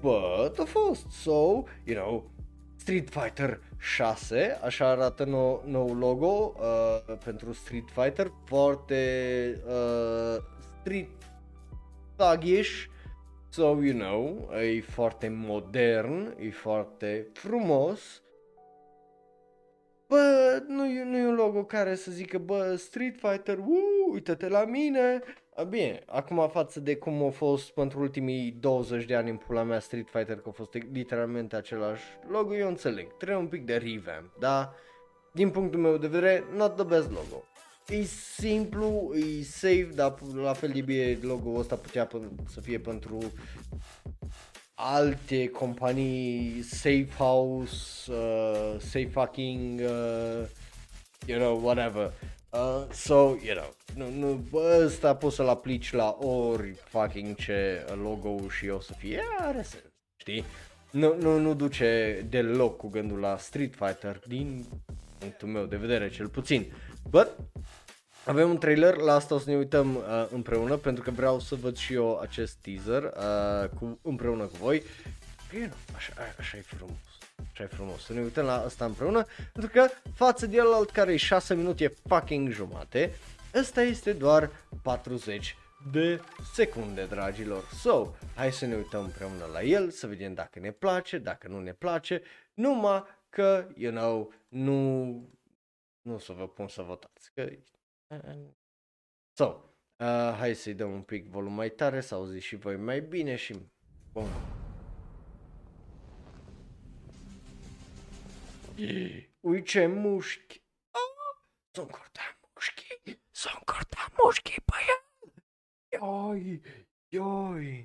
but a fost, so, you know, Street Fighter 6, așa arată nou, nou logo uh, pentru Street Fighter, foarte uh, street thuggish, so you know, e foarte modern, e foarte frumos, bă, nu e, nu e un logo care să zică, bă, Street Fighter, uu, uite-te la mine. A, bine, acum față de cum a fost pentru ultimii 20 de ani în pula mea Street Fighter, că a fost literalmente același logo, eu înțeleg, trebuie un pic de revamp, da? Din punctul meu de vedere, not the best logo. E simplu, e safe, dar la fel de bine logo-ul ăsta putea să fie pentru alte companii, Safe House, uh, Safe fucking, uh, you know, whatever. Uh, so, you know, nu, nu, ăsta poți să-l aplici la ori fucking ce logo și o să fie, are sens, știi? Nu, nu, nu duce deloc cu gândul la Street Fighter din punctul meu de vedere cel puțin. But, avem un trailer, la asta o să ne uităm uh, împreună pentru că vreau să văd și eu acest teaser uh, cu, împreună cu voi. Bine, așa, așa e frumos. Așa e frumos. Să ne uităm la asta împreună pentru că față de alt care e 6 minute fucking jumate, ăsta este doar 40 de secunde, dragilor. So, hai să ne uităm împreună la el, să vedem dacă ne place, dacă nu ne place, numai că, you know, nu, nu o să vă pun să votați, că So, uh, hai să-i dăm un pic volum mai tare, să auziți și voi mai bine și... Bun. Ui ce mușchi! Oh, sunt cortat mușchi! Sunt cortat mușchi pe el! Ioi! Ioi!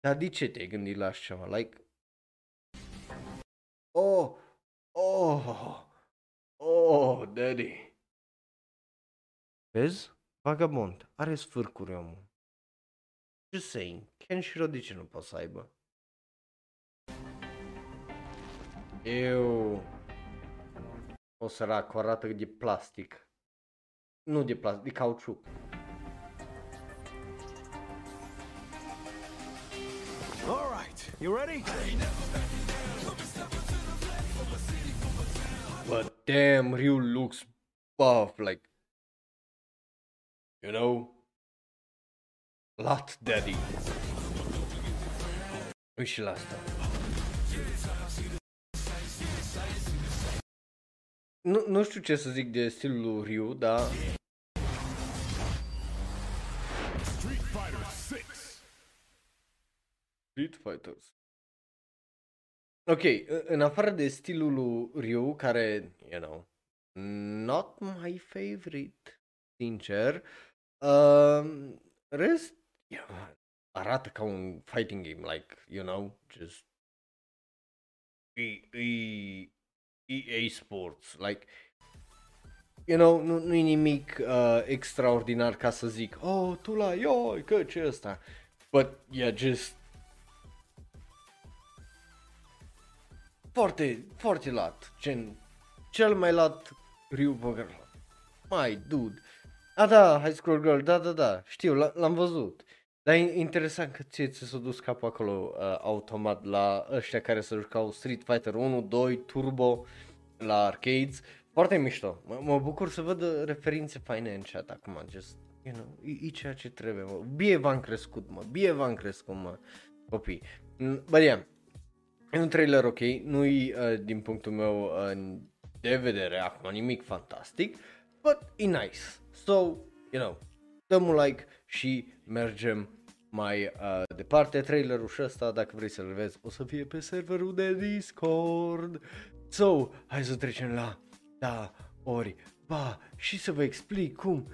Dar de ce te-ai gândit la așa ceva? Like... Oh! Oh! Oh, daddy! Vezi? Vagabond. Are sfârcuri omul. Just saying. Ken și de ce nu poate să aibă? Eu... O sărac, o arată de plastic. Nu de plastic, de cauciuc. Alright, you ready? But damn, Ryu looks buff, like You know? Lot Daddy. Uite și la asta. Nu, nu știu ce să zic de stilul Ryu, dar... Street Fighters. Ok, în afară de stilul lui Ryu, care, you know, not my favorite, sincer, uh, rest, yeah, arată ca un fighting game, like, you know, just e, e, EA Sports, like, you know, nu, nu e nimic uh, extraordinar ca să zic, oh, tu la ioi, că ce ăsta, but yeah, just foarte, foarte lat, gen, cel mai lat Ryu pe Mai, dude. A, da, High School Girl, da, da, da, știu, l-am văzut. Dar e interesant că ție ți s-a dus capul acolo uh, automat la ăștia care se jucau Street Fighter 1, 2, Turbo la arcades. Foarte mișto. M- mă bucur să văd referințe faine în chat acum. Just, you know, e, e ceea ce trebuie, mă. Bie v-am crescut, mă. Bie v-am crescut, mă, copii. Mm, bă, yeah. E un trailer ok, nu-i uh, din punctul meu uh, de vedere acum nimic fantastic, but e nice. So, you know, dăm un like și mergem mai uh, departe. Trailerul și ăsta, dacă vrei să-l vezi, o să fie pe serverul de Discord. So, hai să trecem la da, ori, ba, și să vă explic cum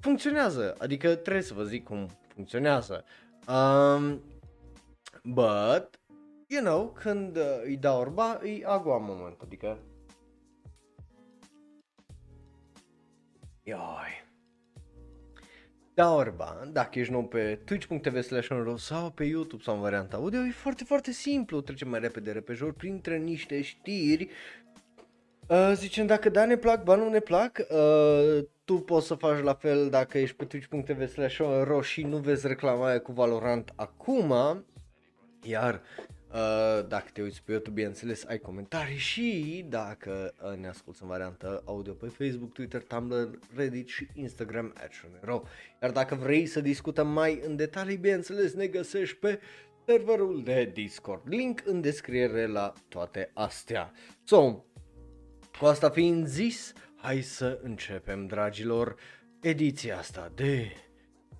funcționează. Adică trebuie să vă zic cum funcționează. Um, but, you know, când uh, îi dau orba, îi agua moment, adică... Ioi. Da, Orba, dacă ești nou pe twitch.tv slash sau pe YouTube sau în varianta audio, e foarte, foarte simplu. Trecem mai repede, repejor, printre niște știri. Uh, zicem dacă da ne plac, ba nu ne plac, uh, tu poți să faci la fel dacă ești pe twitch.tv slash și nu vezi reclama aia cu Valorant acum, iar Uh, dacă te uiți pe YouTube, bineînțeles, ai comentarii și dacă uh, ne asculti în variantă audio pe Facebook, Twitter, Tumblr, Reddit și Instagram, @ro. Iar dacă vrei să discutăm mai în detalii, bineînțeles, ne găsești pe serverul de Discord. Link în descriere la toate astea. So, cu asta fiind zis, hai să începem, dragilor, ediția asta de...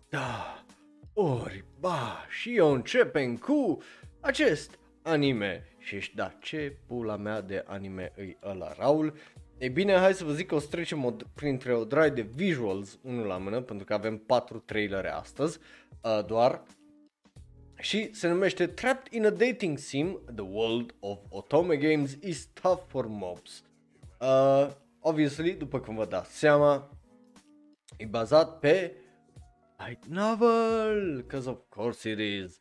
Da, ori, ba, și eu începem cu acest anime. Și ești, da, ce pula mea de anime îi ăla, Raul? Ei bine, hai să vă zic că o să trecem o, printre o draie de visuals, unul la mână, pentru că avem patru trailere astăzi, uh, doar. Și se numește Trapped in a Dating Sim, The World of Otome Games is Tough for Mobs. Uh, obviously, după cum vă dați seama, e bazat pe light novel, because of course it is.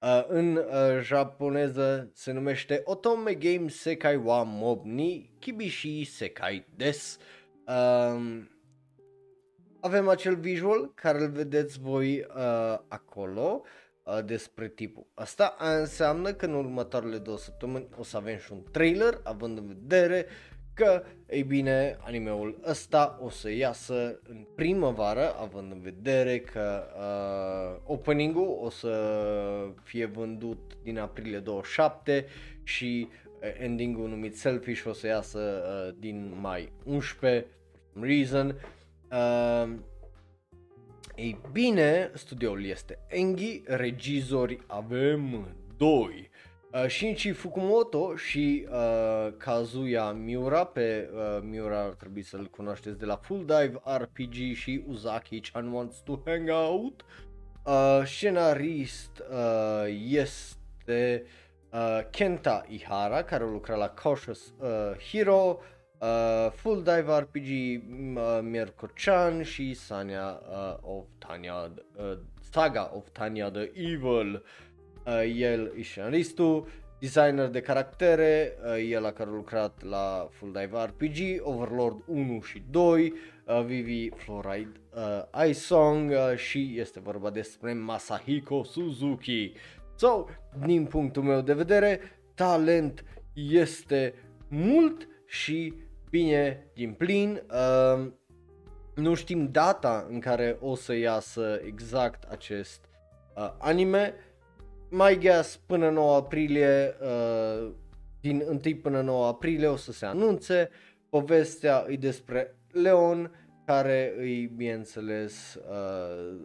Uh, în uh, japoneză se numește Otome Game Sekai wa Mob ni Kibishi Sekai des. Uh, avem acel visual care îl vedeți voi uh, acolo uh, despre tipul asta. Înseamnă că în următoarele două săptămâni o să avem și un trailer având în vedere că, ei bine, animeul ăsta o să iasă în primăvară, având în vedere că uh, opening-ul o să fie vândut din aprilie 27 și uh, ending-ul numit Selfish o să iasă uh, din mai 11, for some reason. Uh, ei bine, studioul este Engi, regizori avem doi. Uh, Shinji Fukumoto și uh, Kazuya Miura, pe uh, Miura ar trebui să-l cunoașteți de la Full Dive RPG și Uzaki-chan Wants to Hang Out. Uh, scenarist uh, este uh, Kenta Ihara, care a lucrat la Cautious uh, Hero, uh, Full Dive RPG uh, Mirko-chan și Sanya uh, of Tanya, uh, Saga of Tanya the Evil. Uh, Uh, el e scenaristul, designer de caractere, uh, el a care a lucrat la Full Dive RPG, Overlord 1 și 2, uh, Vivi Fluoride uh, Ice Song uh, și este vorba despre Masahiko Suzuki. So, din punctul meu de vedere, talent este mult și bine din plin. Uh, nu știm data în care o să iasă exact acest uh, anime, mai guess până 9 aprilie, uh, din 1 până 9 aprilie o să se anunțe. Povestea e despre Leon, care îi, bineînțeles, uh,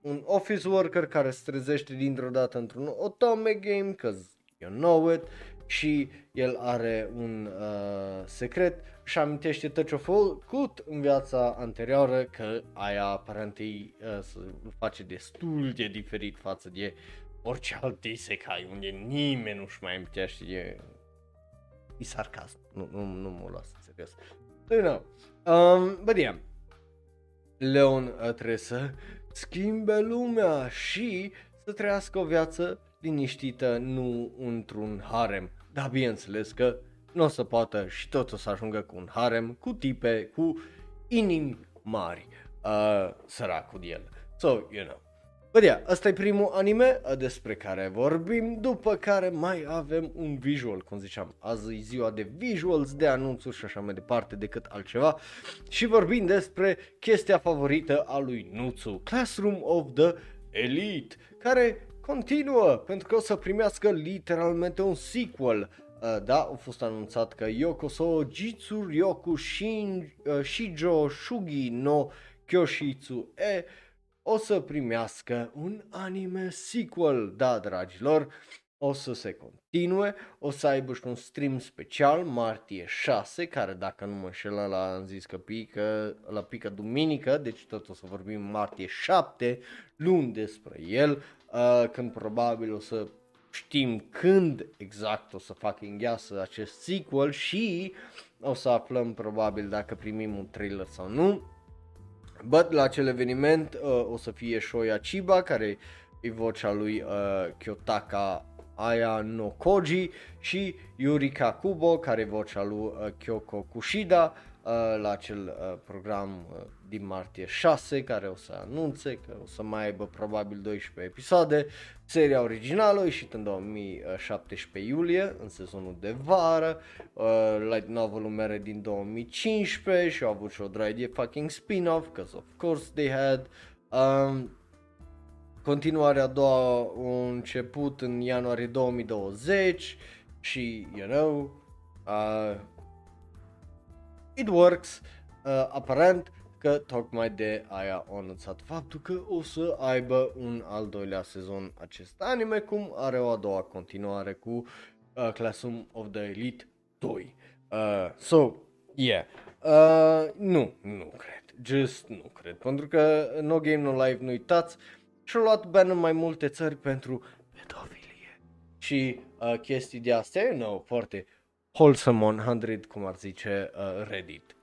un office worker care se trezește dintr-o dată într-un otome game, cause you know it, și el are un uh, secret și amintește tot ce-a făcut în viața anterioară, că aia aparent îi uh, face destul de diferit față de orice alt isekai, unde nimeni nu-și mai amintește de... E sarcasm, nu, nu, nu mă las serios. So, you know. Um, but yeah, Leon uh, trebuie să schimbe lumea și să trăiască o viață liniștită, nu într-un harem. Dar bineînțeles că nu o să poată și tot o să ajungă cu un harem, cu tipe, cu inimi mari, uh, săracul de el. So, you know. But yeah, ăsta e primul anime uh, despre care vorbim, după care mai avem un visual, cum ziceam, azi e ziua de visuals, de anunțuri și așa mai departe decât altceva și vorbim despre chestia favorită a lui Nutsu, Classroom of the Elite, care continuă pentru că o să primească literalmente un sequel. Uh, da, a fost anunțat că Yokoso Jitsuryoku Shin, uh, Shijo Shugi no Kyoshitsu E o să primească un anime sequel, da, dragilor, o să se continue, o să aibă și un stream special martie 6, care dacă nu mă înșel la am zis că pică, la pică duminică, deci tot o să vorbim martie 7, luni despre el, uh, când probabil o să știm când exact o să facă îngheasă acest sequel și o să aflăm probabil dacă primim un trailer sau nu. But la acel eveniment uh, o să fie Shoya Chiba, care e vocea lui uh, Kyotaka Aya no Koji și Yurika Kubo, care e vocea lui uh, Kyoko Kushida. uh, la acel uh, program uh, din martie 6 care o să anunțe că o să mai aibă probabil 12 episoade. Seria originală a ieșit în 2017 iulie, în sezonul de vară. Uh, light novel mere din 2015 și au avut și o draie de fucking spin-off, because of course they had. Um, continuarea a doua a început în ianuarie 2020 și, you know, uh, it works. Uh, aparent, că tocmai de aia au anunțat faptul că o să aibă un al doilea sezon acest anime, cum are o a doua continuare cu uh, Classroom of the Elite 2. Uh, so, yeah. Uh, nu, nu cred. Just nu cred. Pentru că No Game No Live, nu uitați, și-au luat ban în mai multe țări pentru pedofilie. Și uh, chestii de astea, you know, foarte wholesome 100, cum ar zice uh, Reddit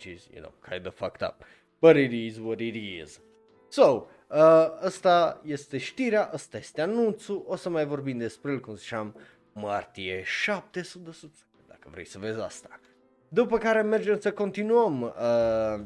which is, you know, kind of fucked up. But it is what it is. So, uh, asta este știrea, asta este anunțul, o să mai vorbim despre el, cum ziceam, martie 7 de dacă vrei să vezi asta. După care mergem să continuăm uh,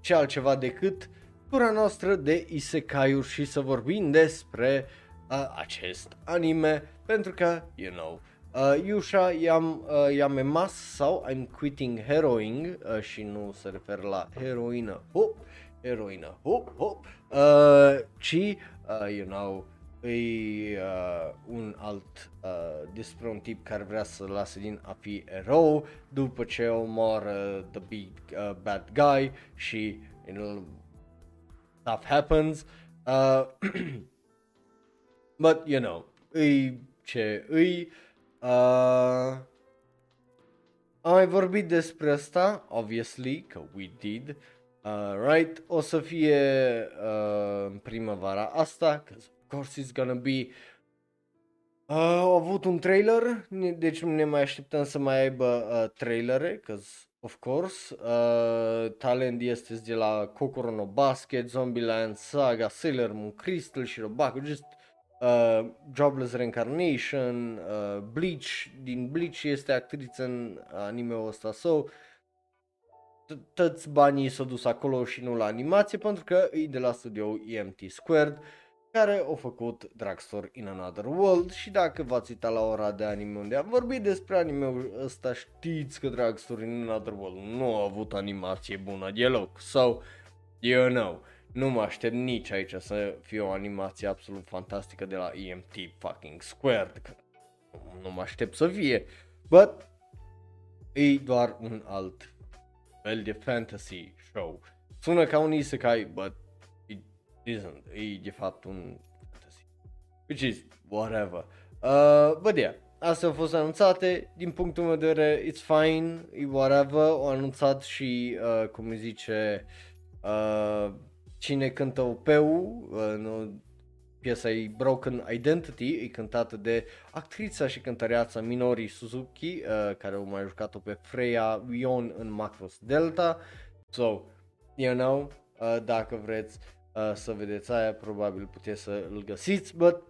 ce altceva decât tura noastră de isekai și să vorbim despre uh, acest anime, pentru că, you know, Uh, Yusha i-am, uh, i-am emas sau I'm quitting heroin uh, și nu se referă la heroină, hop, heroină, hop, hop, uh, ci, uh, you know, e uh, un alt uh, despre un tip care vrea să lase din a fi erou după ce omoară the big uh, bad guy și you know, stuff happens. Uh, but, you know, e ce îi Uh, am mai vorbit despre asta, obviously, că we did, uh, right? O să fie uh, în primăvara asta, că of course it's gonna be Uh, au avut un trailer, deci ne mai așteptăm să mai aibă uh, trailere, că of course, uh, talent este de la Kokoro Basket, Zombieland, Saga, Sailor Moon, Crystal și Robaku, just uh, Jobless Reincarnation, uh, Bleach, din Bleach este actriță în anime-ul ăsta, so toți banii s-au dus acolo și nu la animație pentru că e de la studio EMT Squared care au făcut Dragstore in Another World. Și dacă v-ați uitat la ora de anime unde am vorbit despre anime-ul ăsta știți că Dragstore in Another World nu a avut animație bună deloc, so you know nu mă aștept nici aici să fie o animație absolut fantastică de la EMT fucking Squared, că nu mă aștept să fie, but e doar un alt fel de fantasy show. Sună ca un isekai, but it isn't. E de fapt un fantasy. Which is whatever. Uh, but yeah, astea au fost anunțate, din punctul meu de vedere, it's fine, e whatever, au anunțat și, uh, cum îi zice, uh, cine cântă OP-ul, uh, nu, piesa e Broken Identity, e cântată de actrița și cântăreața Minori Suzuki, uh, care au mai jucat-o pe Freya Ion în Macross Delta, so, you know, uh, dacă vreți uh, să vedeți aia, probabil puteți să îl găsiți, but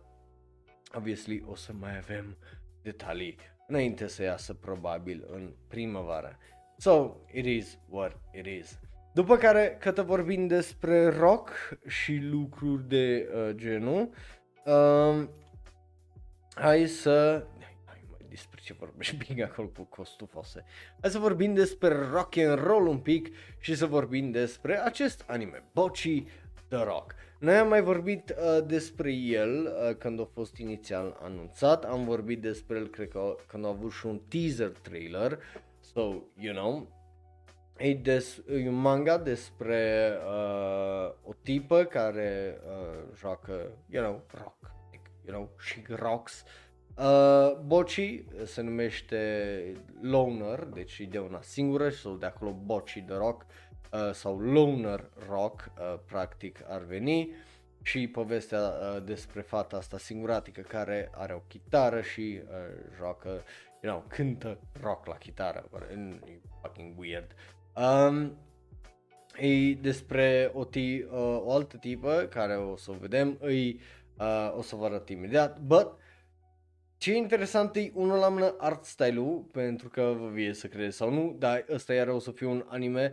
obviously o să mai avem detalii înainte să iasă probabil în primăvară. So, it is what it is. După care, că vorbim despre rock și lucruri de uh, genul, um, hai să... Hai mai despre ce vorbești bine acolo cu costufose. Hai să vorbim despre rock and roll un pic și să vorbim despre acest anime, Bochi The Rock. Noi am mai vorbit uh, despre el uh, când a fost inițial anunțat, am vorbit despre el cred că când a avut și un teaser trailer, so, you know, E, des, e un manga despre uh, o tipă care uh, joacă, you know, rock, you know, she rocks. Uh, Boci se numește Loner, deci e de una singură sau de acolo Boci de rock uh, sau Loner rock, uh, practic ar veni și povestea uh, despre fata asta singuratică care are o chitară și uh, joacă, you know, cântă rock la chitară, e fucking weird. Um, e despre o, ti, uh, o altă tipă care o să o vedem, îi, uh, o să vă arăt imediat, but ce e interesant e unul la mână art style-ul, pentru că vă vie să credeți sau nu, dar ăsta iar o să fie un anime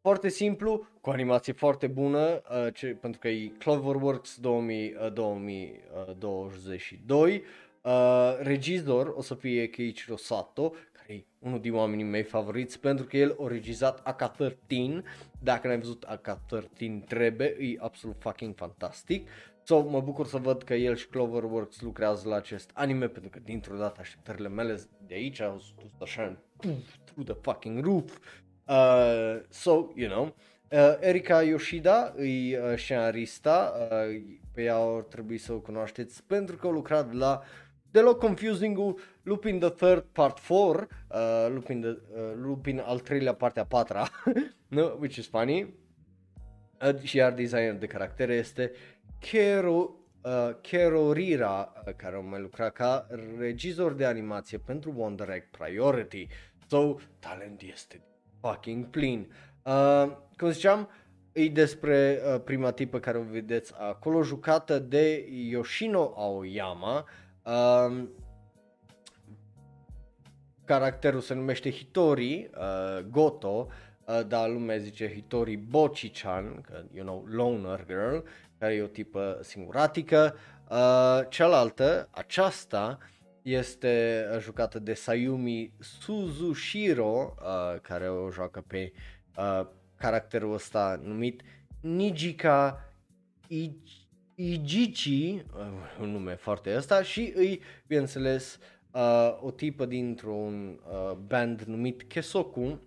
foarte simplu, cu animație foarte bună, uh, ce, pentru că e Cloverworks 2000, uh, 2022, uh, regizor o să fie Keiichiro Sato, e unul din oamenii mei favoriți pentru că el a regizat AK-13, dacă n-ai văzut AK-13 trebuie, e absolut fucking fantastic. So, mă bucur să văd că el și Cloverworks lucrează la acest anime pentru că dintr-o dată așteptările mele de aici au dus așa through the fucking roof. Uh, so, you know, uh, Erika Yoshida e uh, scenarista, uh, pe ea ar trebui să o cunoașteți pentru că a lucrat la deloc confusing Lupin the Third Part 4, uh, Lupin, the, uh, Lupin al treilea partea a patra, no? which is funny. Uh, și iar designer de caractere este Kero, uh, Kero Rira, uh, care a mai lucrat ca regizor de animație pentru Wonder Egg Priority. So, talent este fucking plin. Uh, cum ziceam, e despre uh, prima tipă care o vedeți acolo, jucată de Yoshino Aoyama, Uh, caracterul se numește Hitori uh, Goto, uh, dar lumea zice Hitori Bochi-chan, că, you know, loner girl, care e o tipă singuratică. Uh, cealaltă, aceasta, este jucată de Sayumi Suzushiro, uh, care o joacă pe uh, caracterul ăsta numit Nijika Ichi Igici, uh, un nume foarte ăsta, și îi, bineînțeles, uh, o tipă dintr-un uh, band numit Kesoku.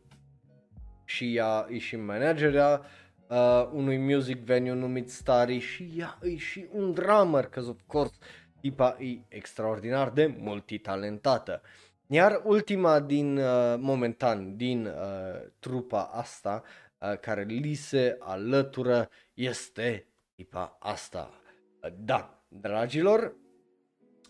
Și ea e și managerea uh, unui music venue numit Starry și ea e și un drummer, că of course tipa e extraordinar de multitalentată. Iar ultima din, uh, momentan, din uh, trupa asta, uh, care li se alătură, este tipa asta, da, dragilor,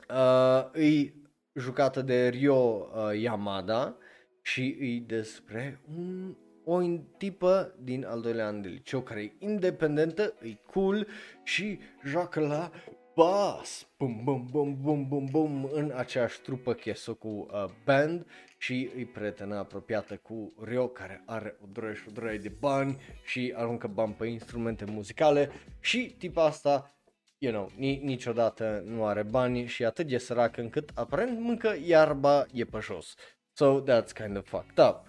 uh, e jucată de Ryo uh, Yamada și e despre un, o tipă din al doilea an de liceu care e independentă, e cool și joacă la bas, bum bum bum bum bum bum, în aceeași trupă cu uh, band și e prietenă apropiată cu Ryo care are o droaie și o droaie de bani și aruncă bani pe instrumente muzicale și tipa asta you know, ni- niciodată nu are bani și atât de sărac încât aparent mâncă iarba e pe jos. So that's kind of fucked up.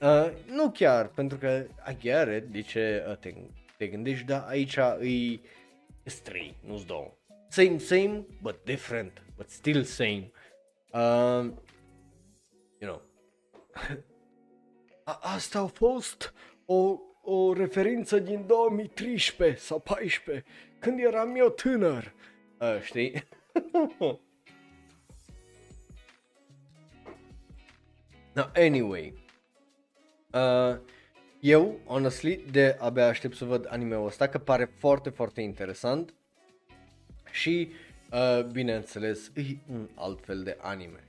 Uh, nu chiar, pentru că I get it, de ce uh, te, te gândești, dar aici e trei, nu-s două. Same, same, but different, but still same. Uh, you know. a- asta a fost o, o referință din 2013 sau 14 când eram eu tânăr, uh, știi? no, anyway, uh, eu, honestly, de abia aștept să văd anime-ul ăsta, că pare foarte, foarte interesant și, uh, bineînțeles, e un alt fel de anime.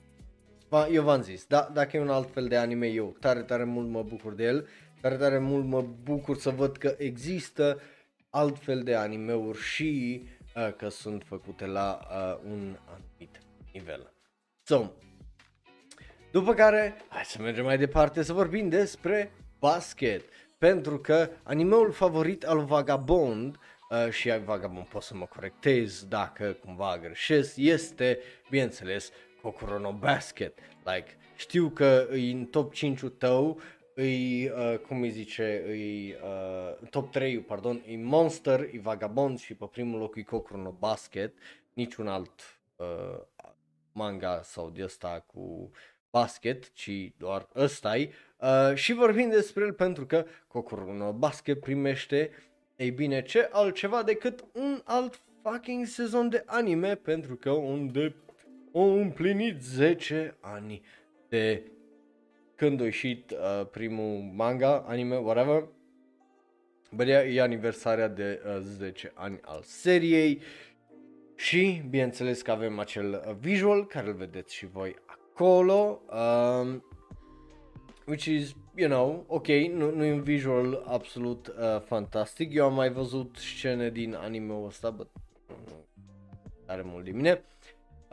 Eu v-am zis, da, dacă e un alt fel de anime, eu tare, tare mult mă bucur de el, tare, tare mult mă bucur să văd că există alt fel de animeuri și uh, că sunt făcute la uh, un anumit nivel. So, după care, hai să mergem mai departe să vorbim despre basket. Pentru că animeul favorit al Vagabond uh, și ai Vagabond pot să mă corectez dacă cumva greșesc, este, bineînțeles, Kokoro Basket. Like, știu că e în top 5-ul tău, îi, uh, cum îi zice, îi, uh, top 3 pardon, e Monster, e Vagabond și pe primul loc e Kokoro Basket, niciun alt uh, manga sau de ăsta cu basket, ci doar ăsta e. Uh, și vorbim despre el pentru că Kokoro Basket primește, ei bine, ce altceva decât un alt fucking sezon de anime pentru că unde au împlinit 10 ani de când a ieșit uh, primul manga, anime, whatever. Bă, e aniversarea de uh, 10 ani al seriei și bineînțeles că avem acel uh, visual care îl vedeți și voi acolo. Um, which is, you know, ok, nu, nu e un visual absolut uh, fantastic. Eu am mai văzut scene din anime-ul ăsta, but nu are mult de mine.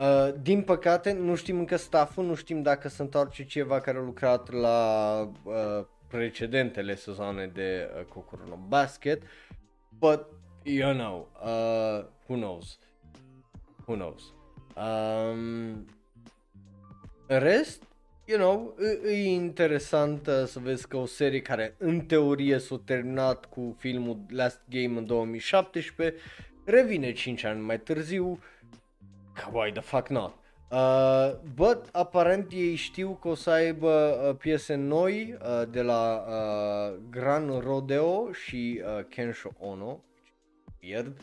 Uh, din păcate, nu știm încă stafful, nu știm dacă se întoarce ceva care a lucrat la uh, precedentele sezoane de uh, Kokoro Basket, but, you know, uh, who knows, who knows. Um, în rest, you know, e, e interesant uh, să vezi că o serie care în teorie s-a terminat cu filmul Last Game în 2017 revine 5 ani mai târziu why the fuck not? Uh, but aparent ei știu că o să aibă uh, piese noi uh, de la uh, Gran Rodeo și uh, Kensho Ono, weird,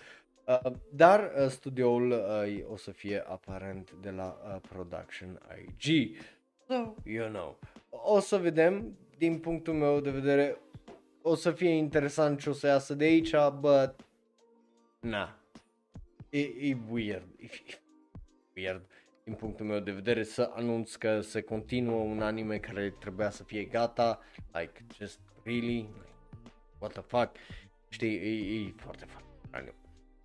uh, dar uh, studioul uh, o să fie aparent de la uh, Production IG. So, you know, o să vedem, din punctul meu de vedere, o să fie interesant ce o să iasă de aici, but, na, e, e weird, e, e weird din punctul meu de vedere să anunț că se continuă un anime care trebuia să fie gata, like just really, what the fuck, știi, e, e foarte foarte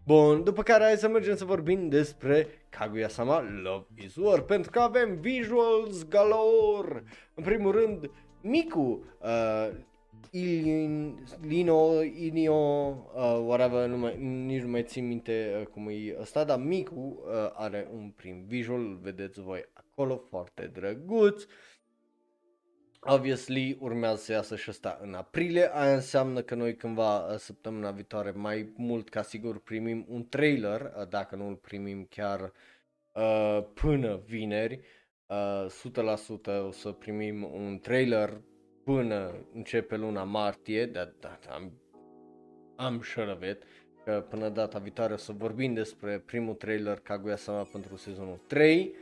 Bun, după care hai să mergem să vorbim despre Kaguya-sama Love is War, pentru că avem visuals galore. În primul rând, Miku, uh, Ilin, Lino, Inio, uh, whatever, nu mai, nici nu mai țin minte uh, cum e ăsta, dar Micu uh, are un prim visual, vedeți voi acolo, foarte drăguț. Obviously, urmează să iasă și ăsta în aprilie, aia înseamnă că noi cândva uh, săptămâna viitoare mai mult ca sigur primim un trailer, uh, dacă nu îl primim chiar uh, până vineri, uh, 100% o să primim un trailer până începe luna martie, dar da, am, am sure of it, că până data viitoare o să vorbim despre primul trailer Kaguya-sama pentru sezonul 3.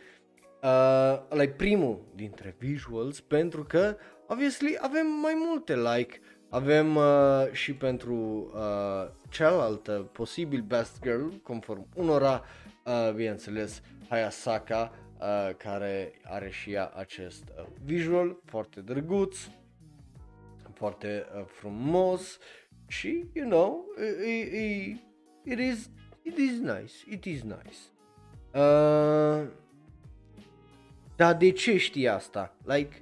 Uh, ăla primul dintre visuals pentru că, obviously, avem mai multe, like, avem uh, și pentru uh, cealaltă posibil Best Girl, conform unora, uh, bineînțeles, Hayasaka, uh, care are și ea acest uh, visual foarte drăguț, foarte uh, frumos și, you know, it, it, it is it is nice, it is nice. Uh, dar de ce știi asta? Like,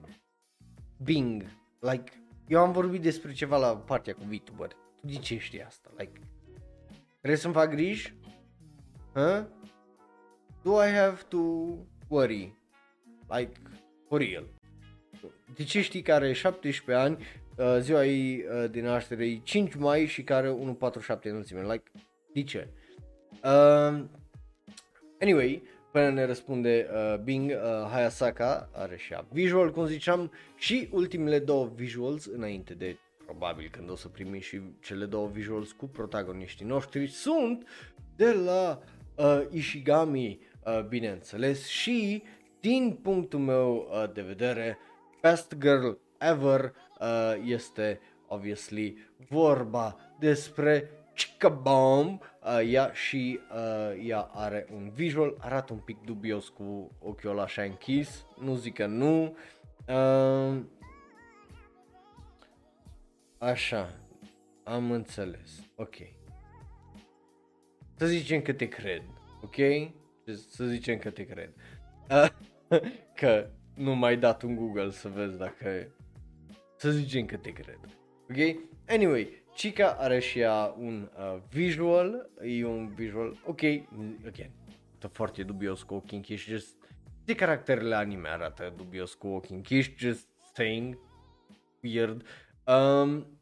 Bing, like, eu am vorbit despre ceva la partea cu VTuber. Tu de ce știi asta? Like, trebuie să-mi fac griji? Huh? Do I have to worry? Like, for real. De ce știi că are 17 ani uh, ziua ei uh, din naștere e 5 mai și care 1.47 înălțime. Like, de ce? Uh, anyway, până ne răspunde uh, Bing, uh, Hayasaka are și ea visual, cum ziceam, și ultimele două visuals înainte de probabil când o să primi și cele două visuals cu protagoniștii noștri, sunt de la uh, Ishigami, uh, bineînțeles, și din punctul meu uh, de vedere, Best Girl Ever uh, este obviously vorba despre Chica Bomb, uh, ea și uh, ea are un visual, arată un pic dubios cu ochiul așa închis, nu zic că nu. Uh, așa, am înțeles, ok. Să zicem că te cred, ok? Să zicem că te cred. Uh, că nu mai dat un Google să vezi dacă... Să zicem că te cred. Ok? Anyway, Chica are și ea un uh, visual, e un visual, ok, again, foarte dubios cu ochii închiși, just, de caracterele anime arată dubios cu ochii închiși, just saying, weird, um,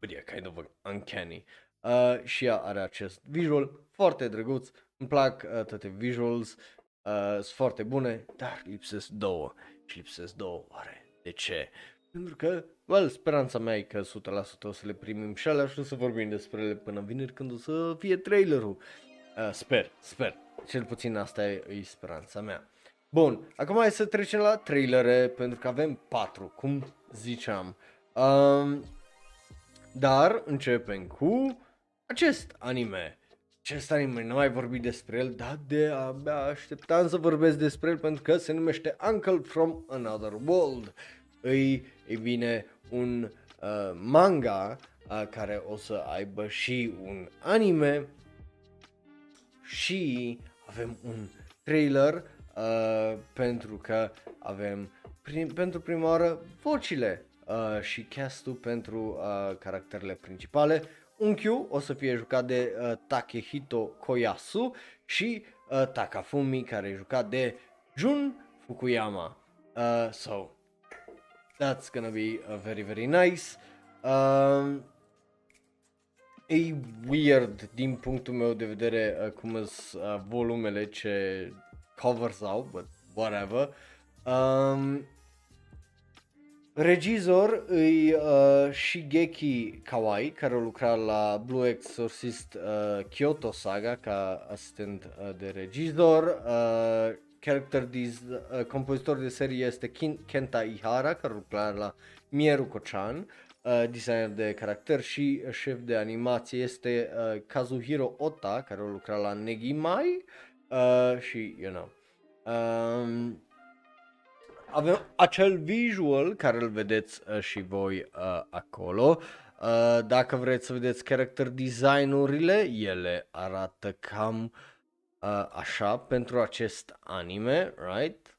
but yeah, kind of uncanny. Uh, și ea are acest visual foarte drăguț, îmi plac uh, toate visuals, uh, sunt foarte bune, dar lipsesc două și lipsesc două, oare de ce? Pentru că, well, speranța mea e că 100% o să le primim și alea și o să vorbim despre ele până vineri când o să fie trailerul. Uh, sper, sper. Cel puțin asta e, e speranța mea. Bun, acum hai să trecem la trailere, pentru că avem patru, cum ziceam. Um, dar începem cu acest anime. Acest anime, nu mai vorbit despre el, dar de abia așteptam să vorbesc despre el pentru că se numește Uncle from Another World îi, e bine, un uh, manga uh, care o să aibă și un anime și avem un trailer uh, pentru că avem prim, pentru prima oară vocile uh, și castul pentru uh, caracterele principale. Unchiu o să fie jucat de uh, Takehito Koyasu și uh, Takafumi care e jucat de Jun Fukuyama. Uh, so, That's gonna be uh, very, very nice. Um, e weird din punctul meu de vedere uh, cum sunt uh, volumele ce covers au, but whatever. Um, regizor îi uh, Shigeki Kawai, care a lucrat la Blue Exorcist uh, Kyoto Saga ca asistent uh, de regizor. Uh, character dis, uh, compozitor de serie este Kin, Kenta Ihara, care lucra la Mieru Kochan, uh, designer de caracter și șef de animație este uh, Kazuhiro Ota, care a lucrat la Negimai uh, și, you know, um, avem acel visual care îl vedeți uh, și voi uh, acolo. Uh, dacă vreți să vedeți character design-urile, ele arată cam uh, uh, așa pentru acest anime, right?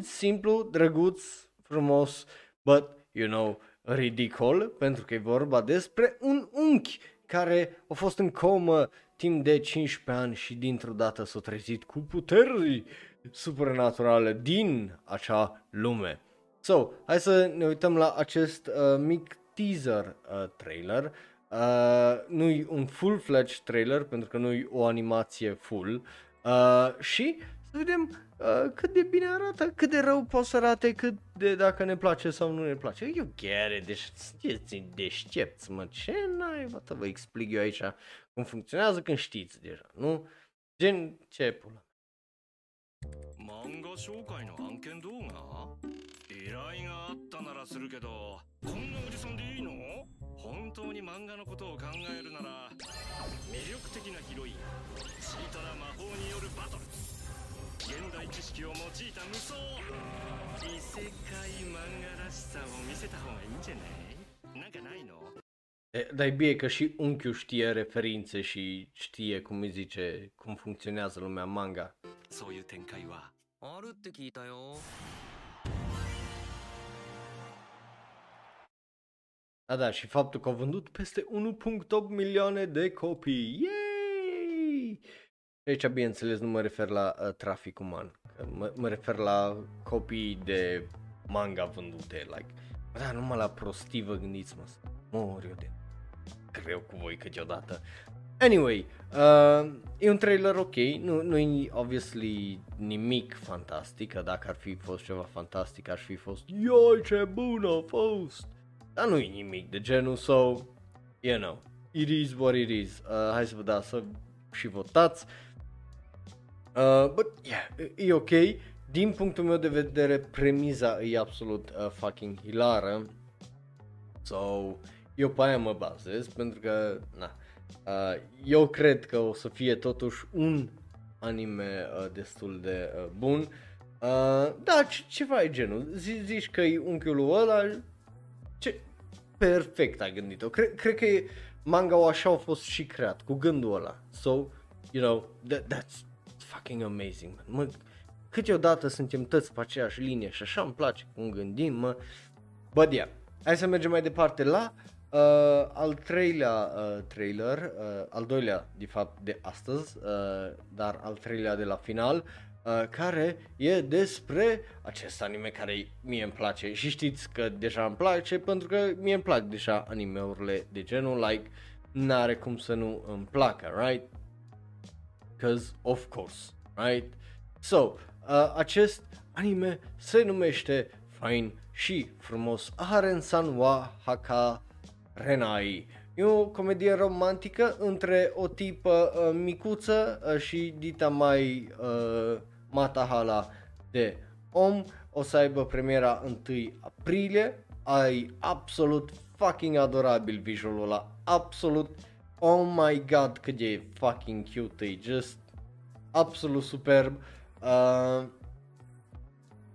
Simplu, drăguț, frumos, but, you know, ridicol, pentru că e vorba despre un unchi care a fost în comă timp de 15 ani și dintr-o dată s-a trezit cu puteri supernaturale din acea lume. So, hai să ne uităm la acest uh, mic teaser uh, trailer. Uh, nu-i un full-fledged trailer pentru că nu-i o animație full uh, și să vedem uh, cât de bine arată, cât de rău poate să arate, cât de dacă ne place sau nu ne place. Eu chiar, deci sunteți deștepți, mă, ce n-ai, să vă explic eu aici cum funcționează când știți deja, nu? Gen, ce pula. 漫画紹介の案件動画 依頼があったならするけどこんなおじさんでいいの？本当に漫画のことを考えるなら魅力的なヒロインチートな魔法によるバトル。現代知識を用いた無双。異世界漫画らしさを見せた方がいいんじゃない？なんかないの？Dar e bine că și unchiul știe referințe și știe, cum îi zice, cum funcționează lumea manga. そういう展開はあるって聞いたよ Da, da, și faptul că au vândut peste 1.8 milioane de copii. Yay! Aici, bineînțeles, nu mă refer la uh, trafic uman. Mă, mă refer la copii de manga vândute, like. Da, numai la prostii vă gândiți, mă. Mor eu de greu cu voi câteodată. Anyway, uh, e un trailer ok, nu, nu e obviously nimic fantastic, că dacă ar fi fost ceva fantastic ar fi fost Ioi ce bun a fost! Dar nu e nimic de genul, so, you know, it is what it is. Uh, hai să vă dați să și votați. Uh, but, yeah, e ok. Din punctul meu de vedere, premiza e absolut uh, fucking hilară. So, eu pe aia mă bazez, pentru că, na, uh, eu cred că o să fie totuși un anime uh, destul de uh, bun. Uh, da, ce, ceva e genul. Z- zici că e unchiul ăla, ce, perfect a gândit-o. Cre- cred că e, manga așa a fost și creat, cu gândul ăla. So, you know, that, that's fucking amazing, man. Mă, câteodată suntem toți pe aceeași linie și așa îmi place cum gândim, mă. But yeah, hai să mergem mai departe la uh, al treilea uh, trailer, uh, al doilea de fapt de astăzi, uh, dar al treilea de la final, uh, care e despre acest anime care mie îmi place și știți că deja îmi place pentru că mie îmi plac deja animeurile de genul, like, n-are cum să nu îmi placă, right? Because of course, right? So, uh, acest anime se numește fain și frumos Aharen-san wa Haka Renai. E o comedie romantică între o tipă uh, micuță uh, și dita mai uh, matahala de om. O să aibă premiera 1 aprilie. Ai absolut fucking adorabil visualul ăla. Absolut. Oh my god cât e fucking cute. E just absolut superb. Uh,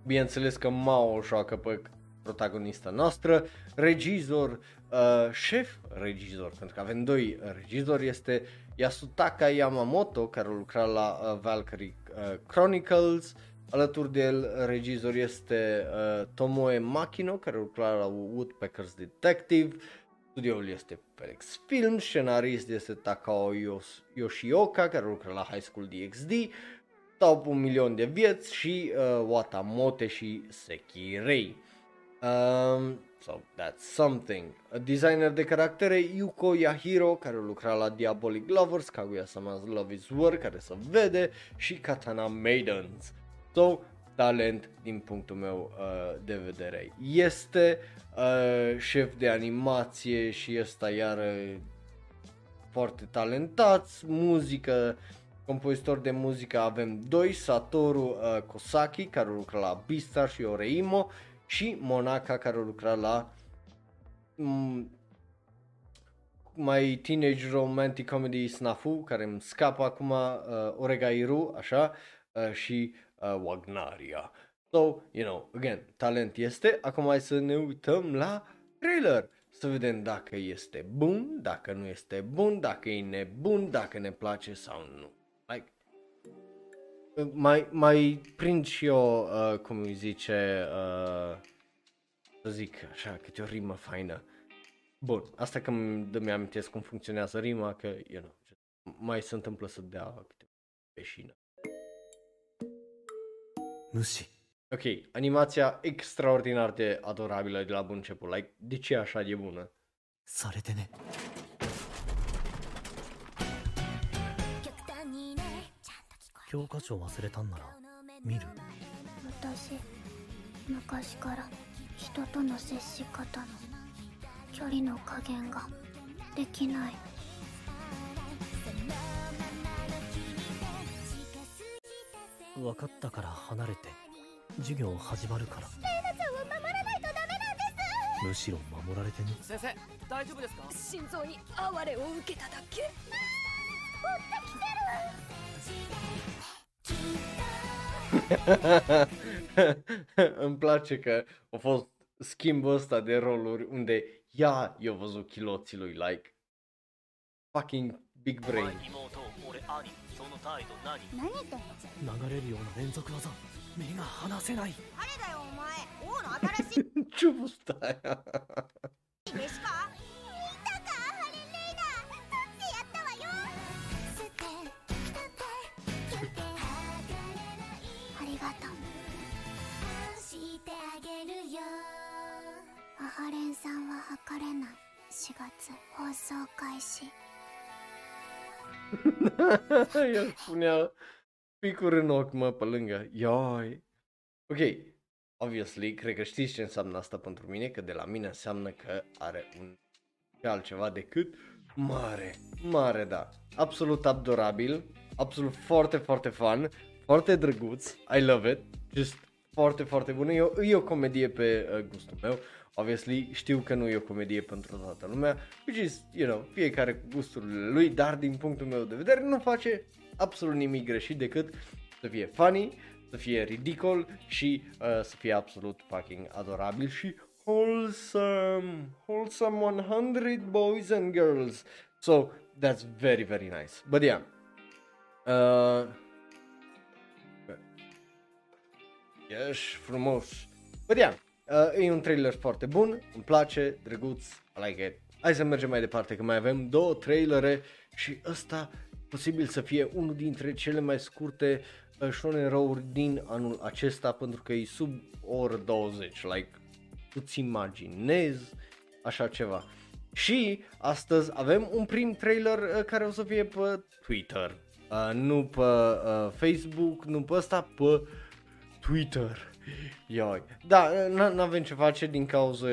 bineînțeles că Mao o joacă pe protagonista noastră, regizor, uh, șef regizor, pentru că avem doi regizori, este Yasutaka Yamamoto, care lucra la uh, Valkyrie uh, Chronicles, alături de el regizor este uh, Tomoe Makino, care lucra la Woodpecker's Detective, studioul este Felix Film, scenarist este Takao Yoshioka, care lucra la High School DxD, Top un milion de vieți și uh, Watamote și Sekirei. Um, so that's something. A designer de caractere Yuko Yahiro, care lucra la Diabolic Lovers, Kaguya-sama's Love is War, care se vede, și Katana Maidens. So, talent din punctul meu uh, de vedere. Este uh, șef de animație și ăsta iar uh, foarte talentați, muzică, compozitor de muzică avem doi, Satoru uh, Kosaki, care lucra la Beastar și Oreimo, și Monaka, care lucra la m- mai teenage romantic comedy Snafu, care îmi scapă acum, uh, Oregairu, așa, uh, și uh, Wagnaria. So, you know, again, talent este. Acum hai să ne uităm la trailer. Să vedem dacă este bun, dacă nu este bun, dacă e nebun, dacă ne place sau nu Like, mai, mai prind și eu, uh, cum îi zice, uh, să zic așa, câte o rimă faină. Bun, asta că îmi dă amintesc cum funcționează rima, că, you know, mai se întâmplă să dea câte peșină. Mushi. Ok, animația extraordinar de adorabilă de la bun început. Like, de ce e așa de bună? されてね 教科書忘れたんなら見る？私昔から人との接し方の距離の加減ができない。分かったから離れて授業始まるから。ちゃんを守らないとダメなんでむしろ守られてね。先生大丈夫ですか？心臓に哀れを受けただけ Îmi place că a fost schimbul ăsta de roluri unde ea i-a văzut chiloții lui, like fucking big brain. 妹俺兄その態度何何言って流れるような連続技目が離せない誰だよお前王の新しい Ce vârstă aia? 弟子か見 るよアハレンさんは測れない4月放送開始 El spunea picuri în ochi, mă, pe lângă. Ioi. Ok, obviously, cred că știți ce înseamnă asta pentru mine, că de la mine înseamnă că are un și altceva decât mare, mare, da. Absolut adorabil, absolut foarte, foarte fun, foarte drăguț, I love it, just foarte, foarte bună. E o, e o comedie pe uh, gustul meu. Obviously, știu că nu e o comedie pentru toată lumea, which is, you know, fiecare cu gusturile lui, dar din punctul meu de vedere nu face absolut nimic greșit decât să fie funny, să fie ridicol și uh, să fie absolut fucking adorabil și wholesome, wholesome 100 boys and girls. So that's very very nice. But yeah. Uh, ești frumos. But yeah, uh, e un trailer foarte bun, îmi place, drăguț, I like it. Hai să mergem mai departe, că mai avem două trailere și ăsta posibil să fie unul dintre cele mai scurte uh, shonen row din anul acesta pentru că e sub o oră 20, like, îți imaginezi așa ceva. Și astăzi avem un prim trailer uh, care o să fie pe Twitter, uh, nu pe uh, Facebook, nu pe ăsta, pe Twitter. Ioi. Da, nu avem ce face din cauza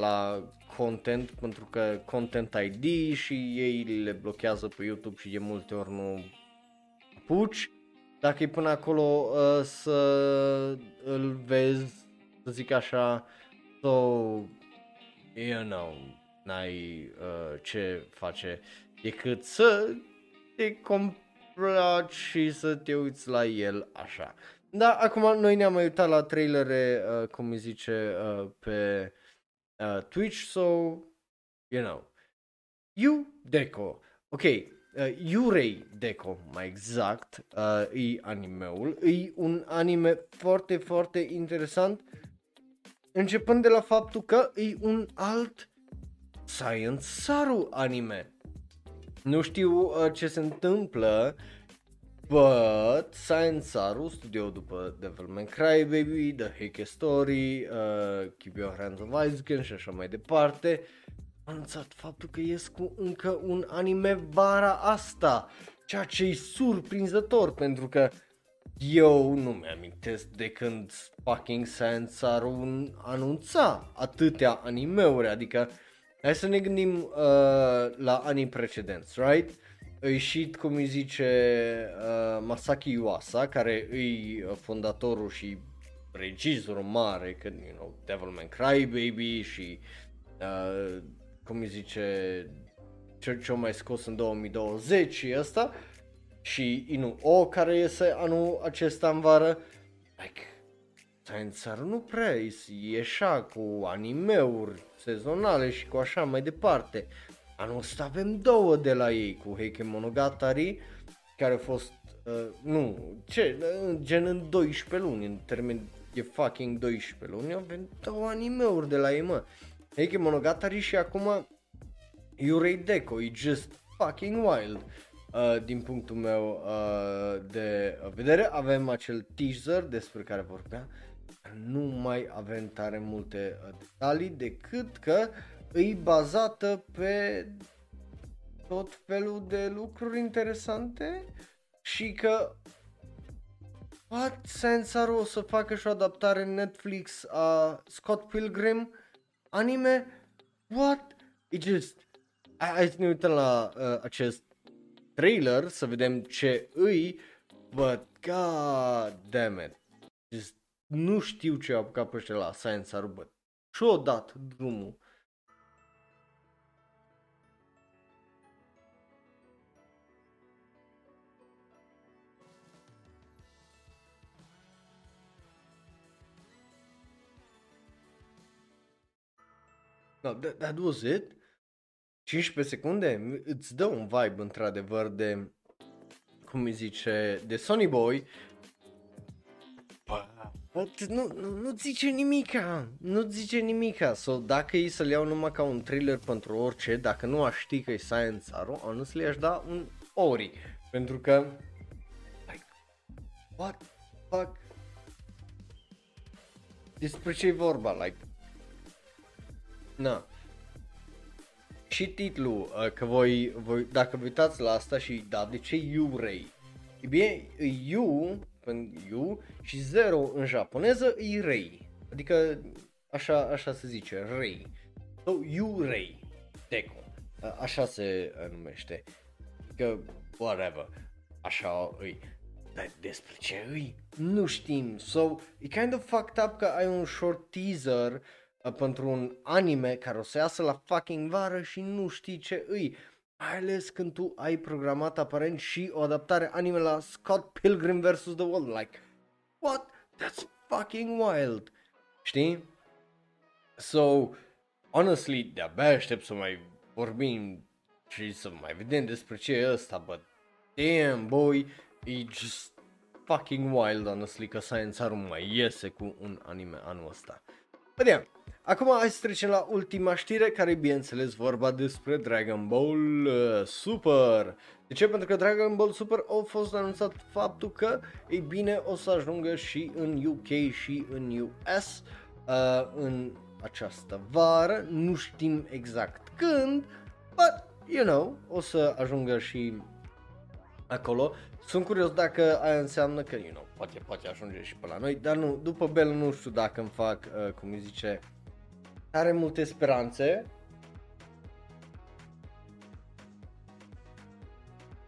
la content, pentru că Content ID și ei le blochează pe YouTube și de multe ori nu puci. Dacă e până acolo uh, să îl vezi, să zic așa, so, you know, n-ai uh, ce face decât să te complaci și să te uiți la el așa. Da, acum noi ne-am mai uitat la trailere, uh, cum îi zice, uh, pe uh, Twitch, so, you know. You Deco, ok, uh, Yurei Deco, mai exact, uh, e animeul, e un anime foarte, foarte interesant, începând de la faptul că e un alt Science Saru anime. Nu știu uh, ce se întâmplă But Science Saru, studio după Devilman Crybaby, The Heike Story, uh, Keep Your Hands on Ice și așa mai departe, a anunțat faptul că ies cu încă un anime vara asta, ceea ce e surprinzător pentru că eu nu mi-amintesc de când fucking Science Saru anunța atâtea animeuri, adică hai să ne gândim uh, la anii precedenți, right? A ieșit, cum îi zice, uh, Masaki Iwasa, care e uh, fondatorul și regizorul mare, că, you know, Devilman Crybaby și, uh, cum îi zice, ce, ce mai scos în 2020 și ăsta, și Inu O, care iese anul acesta în vară, like, Science nu prea ieșa cu animeuri sezonale și cu așa mai departe. Anul ăsta avem două de la ei cu Heike Monogatari, care a fost, uh, nu, ce, uh, gen în 12 luni, în termen e fucking 12 luni, avem două animeuri de la ei, mă. Heike Monogatari și acum Yurei Deco, e just fucking wild. Uh, din punctul meu uh, de vedere, avem acel teaser despre care vorbea, nu mai avem tare multe uh, detalii decât că uh, e bazată pe tot felul de lucruri interesante și că What Sensor o să facă și o adaptare în Netflix a Scott Pilgrim anime? What? It just... Hai să ne uităm la uh, acest trailer să vedem ce îi, but god damn it. Just nu știu ce a apucat pe ăștia la Science but și-o dat drumul No, that, that was it. 15 secunde îți dă un vibe într-adevăr de, cum îi zice, de Sony Boy. Nu, nu, nu zice nimica, nu zice nimica. So, dacă e să-l iau numai ca un thriller pentru orice, dacă nu aș ști că e Science Arrow, honestly le aș da un Ori. Pentru că, like, what fuck? Despre ce e vorba, like, Na. Și titlul, uh, că voi, voi, dacă vă uitați la asta și da, de ce Ray? E bine, Yu, Yu și 0 în japoneză e Rei. Adică așa, așa se zice, Rei. Sau Yurei Deco. Uh, Așa se uh, numește. Că, whatever. Așa îi. Dar despre ce îi? Nu știm. So, e kind of fucked up că ai un short teaser uh, pentru un anime care o să iasă la fucking vară și nu știi ce îi. Mai ales când tu ai programat aparent și o adaptare anime la Scott Pilgrim vs. The World. Like, what? That's fucking wild. Știi? So, honestly, de-abia aștept să mai vorbim și să mai vedem despre ce e ăsta, but damn, boy, e just fucking wild, honestly, că Science Haru mai iese cu un anime anul ăsta. But yeah, acum hai să trecem la ultima știre, care e bineînțeles vorba despre Dragon Ball uh, Super. De ce? Pentru că Dragon Ball Super a fost anunțat faptul că, ei bine, o să ajungă și în UK și în US uh, în această vară. Nu știm exact când, but, you know, o să ajungă și acolo. Sunt curios dacă aia înseamnă că, you know, poate, poate ajunge și pe la noi, dar nu, după Bell nu știu dacă îmi fac, uh, cum îi zice, are multe speranțe.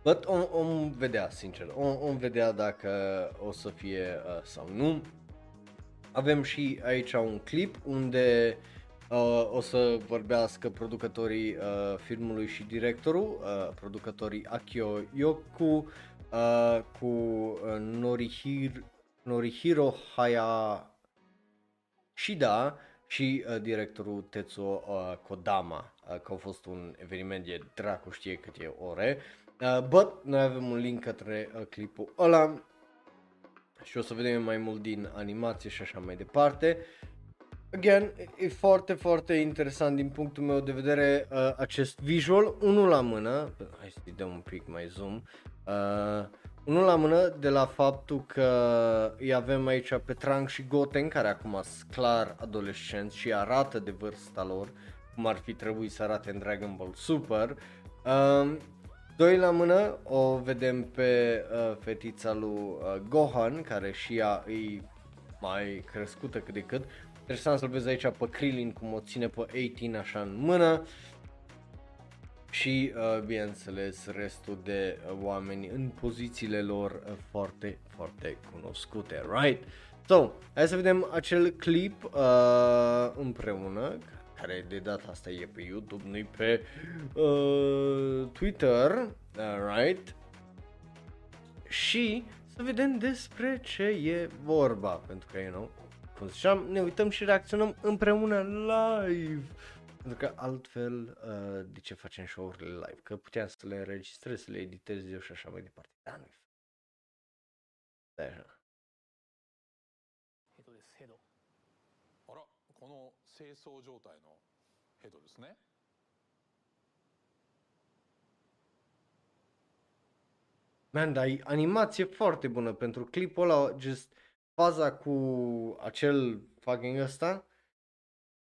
But om, om vedea, sincer, om, om vedea dacă o să fie uh, sau nu. Avem și aici un clip unde uh, o să vorbească producătorii uh, filmului și directorul, uh, producătorii Akio Yoku uh, cu uh, Norihiro, Norihiro Haya Shida și uh, directorul Tetsuo uh, Kodama, uh, că a fost un eveniment de dracu știe câte ore. Uh, but noi avem un link către uh, clipul ăla și o să vedem mai mult din animație și așa mai departe. Again, e foarte, foarte interesant din punctul meu de vedere uh, acest visual, unul la mână, hai să-i dăm un pic mai zoom, uh, unul la mână de la faptul că îi avem aici pe Trunks și Goten, care acum sunt clar adolescenți și arată de vârsta lor, cum ar fi trebuit să arate în Dragon Ball Super. Uh, Doi la mână o vedem pe uh, fetița lui uh, Gohan, care și ea e mai crescută cât de cât. Interesant să-l vezi aici pe Krillin cum o ține pe 18 așa în mână. Și, uh, bineînțeles, restul de uh, oameni în pozițiile lor uh, foarte, foarte cunoscute, right? So, hai să vedem acel clip uh, împreună, care de data asta e pe YouTube, nu pe uh, Twitter, uh, right? Și să vedem despre ce e vorba, pentru că, you know, cum ziceam, ne uităm și reacționăm împreună live. Pentru că altfel, uh, de ce facem show-urile live? Că puteam să le înregistrez, să le editez eu și așa mai departe. Da, nu-i Stai așa. ヘドですヘドあらこの清掃状態のヘドですね Man, dar e animație foarte bună pentru clipul ăla, just faza cu acel fucking ăsta.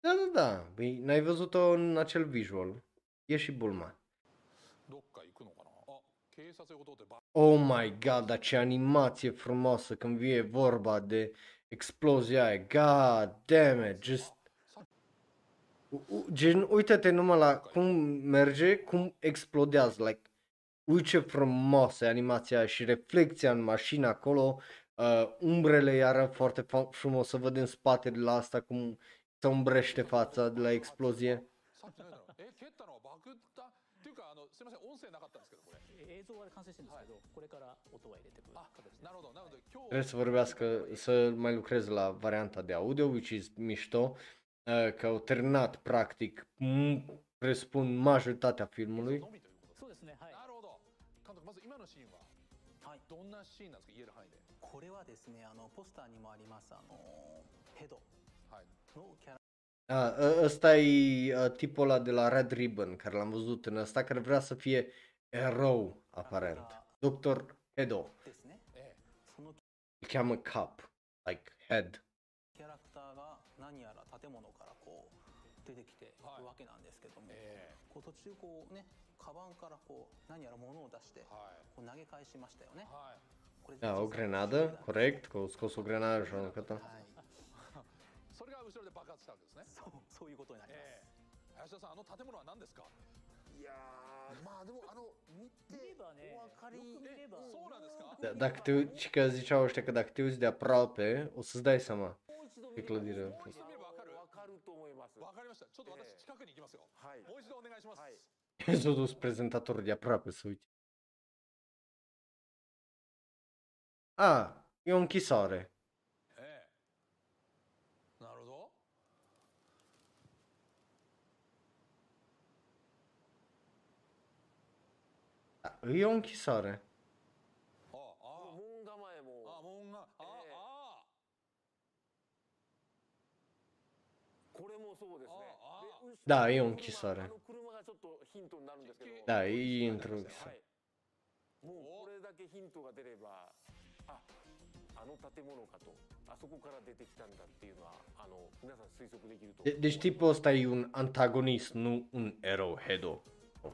da, da, da. E, n-ai văzut-o în acel visual. E și Bulma. Oh my god, dar ce animație frumoasă când vine vorba de explozia aia. God damn it, just... Gen, uite-te numai la cum merge, cum explodează, like, uite ce frumoasă e animația aia și reflexia în mașină acolo, uh, umbrele iară foarte frumos să văd în spate de la asta cum se umbrește fața de la explozie. Trebuie să vorbească, să mai lucrez la varianta de audio, which is mișto, uh, că au terminat practic, presupun, majoritatea filmului. のみということそうですねはいなるほど監督まず今のシーンははいどんなシーンなんですか言える範囲でこれはですねあのポスターにもありますあのヘドはいのキャラ A, ă- ăsta e uh, tipul ăla de la Red Ribbon, care l-am văzut în ăsta, care vrea să fie erou, aparent. Dr. Hedo. ですねええその Îl cheamă Cap, like head. キャラクターが何やら建物からこう出てきていくはいわけなんですけども、えこう途中こうねカバンからこう何やら物を出してえはいこう投げ返しましたよねはいこれ Da, o grenadă, corect, că au scos o grenadă și au aruncat-o. はい それが後ろで爆発したわけですねそうそういうことになります、ええ林田さんあの建物は何ですかいやーまあでもあの見見れてばねお分かりよく見ればえそうなんですか Da, dacă te uiți, și că ziceau ăștia că dacă te uiți de aproape, o să-ți dai seama. もう一度見 pe れば clădire a もう fost. 一度見ればわかるわかると思いますわかりましたちょっと私ええ近くに行きますよ、はいもう一度お願いします、はい S-a dus prezentatorul de aproape să uite. A, e o închisoare. で後ろ Da, e o の închisoare. 車あの車がちょっとヒントになるんですけど Da, e introducție. はいもうこれだけヒントが出ればああの建物かとあそこから出てきたんだっていうのはあの皆さん推測できると De- deci tipul ăsta e un antagonist, nu un erou, Hedo.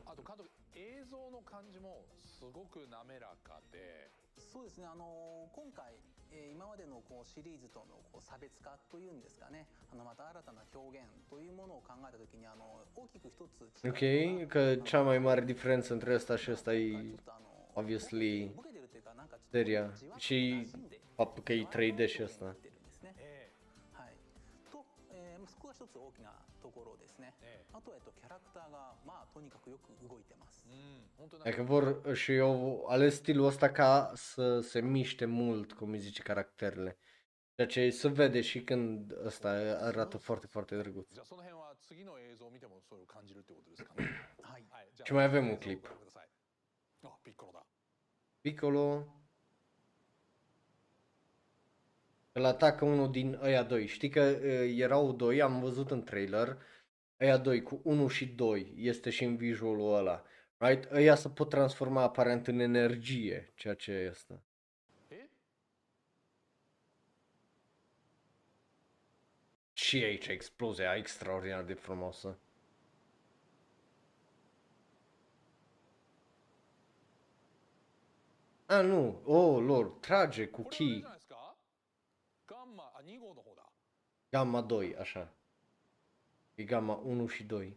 あと監督 映像の感じもすごく滑らかでそうですねあの今回、えー今までのこうシリーズとのこう差別化というんですかねあのまた新たな表現というものを考えた時にあの大きく一つ Ok, că cea mai mare diferență între ăsta și ăsta e obviously ボケてるというかなんかちょっと seria și faptul că e 3D și ăsta. はいと、えーまあそこが一つ大きなところですねええあとは、えっと、キャラクターがまあとにかくよく動いてますえうん本当になん Adică か vor și eu ales stilul ăsta ca să se miște mult, cum îi zice, caracterele. Ceea ce se vede și când ăsta arată foarte, foarte drăguț. じゃあその辺は次の映像を見てもそれを感じるってことですかねはいはいじゃあ Ce mai avem un 映像を clip. ご覧くださいあピッコロだ Piccolo Îl atacă unul din ăia doi. Știi că uh, erau doi, am văzut în trailer, ăia doi cu 1 și 2, este și în visualul ăla. Right? Ăia se pot transforma aparent în energie, ceea ce este. え Și aici explozia extraordinar de frumoasă. A, nu. Oh, lor, trage cu こ Gamma 2, așa. E gamma 1 și 2.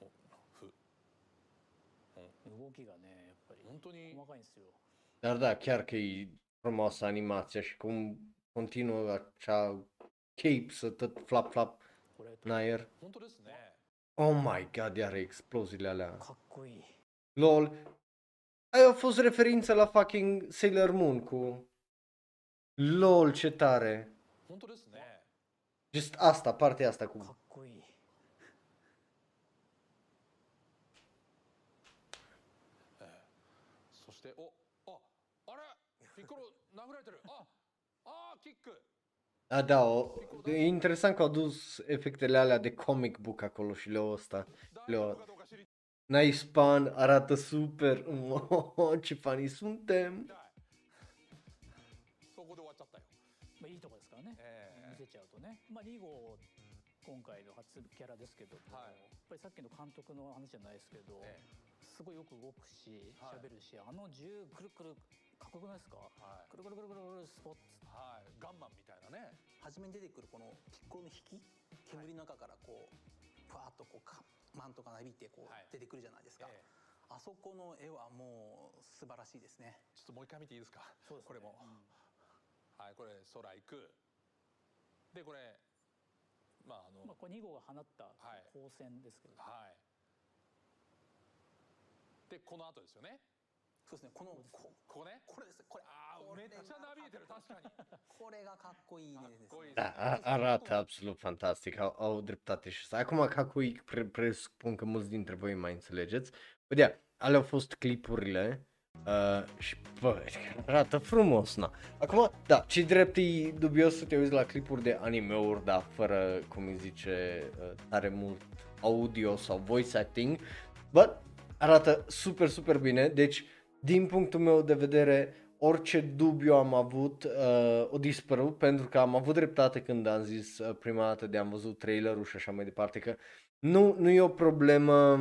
おふ動きがねやっぱり本当に細かいんですよ Dar da, chiar că e frumoasă animația și cum continuă acea cape să tot flap flap これ în aer. 本当ですね Oh my god, iar exploziile alea. かっこいい LOL. Aia a fost referință la fucking Sailor Moon cu... LOL, ce tare. 本当ですね Just asta, partea asta かっ cu... こいいそしておああれピッコロ殴られてるああーキック A, da, o... e interesant că au dus efectele alea de comic book acolo și le-au ăsta. 大丈 Le-au... 夫かどうか知り Nice pan, arată super. Oh, ce fani suntem. たいそこで終わっちゃったよまあ、いいとこですからね、ええ 見せちゃうとね、まあ、2号今回の初キャラですけども、はい。やっぱりさっきの監督の話じゃないですけど、えすごいよく動くしはい。喋るし、あの銃くるくるかっこよくないですかはい。くるくるくるくるくるスポッツはい。ガンマンみたいなね。初めに出てくるこのピッコロの引き煙の中からこうふわっとこうかマントがなびいてこうはい。出てくるじゃないですか、ええ。あそこの絵はもう素晴らしいですね。ちょっともう一回見ていいですか？そうですね。これも、はいこれ空行くでこれまああの、まあ、これ2号が放ったはい光線ですけど、はいでこの後ですよねそうですねこのこここねこれですこれああこれめっちゃなびいてる確かにこれがかっこいいですかっこいいね Da, a- arată absolut fantastic, au, au dreptate și asta. Acum, ca cu pre- presupun că mulți dintre voi mai înțelegeți. Vedea, alea au fost clipurile uh, și bă, arată frumos, na. Acum, da, ce drept e dubios să te uiți la clipuri de anime-uri, dar fără, cum îi zice, uh, tare mult audio sau voice acting, but arată super, super bine, deci, din punctul meu de vedere, orice dubiu am avut uh, o dispărut pentru că am avut dreptate când am zis uh, prima dată de am văzut trailerul și așa mai departe că nu, nu e o problemă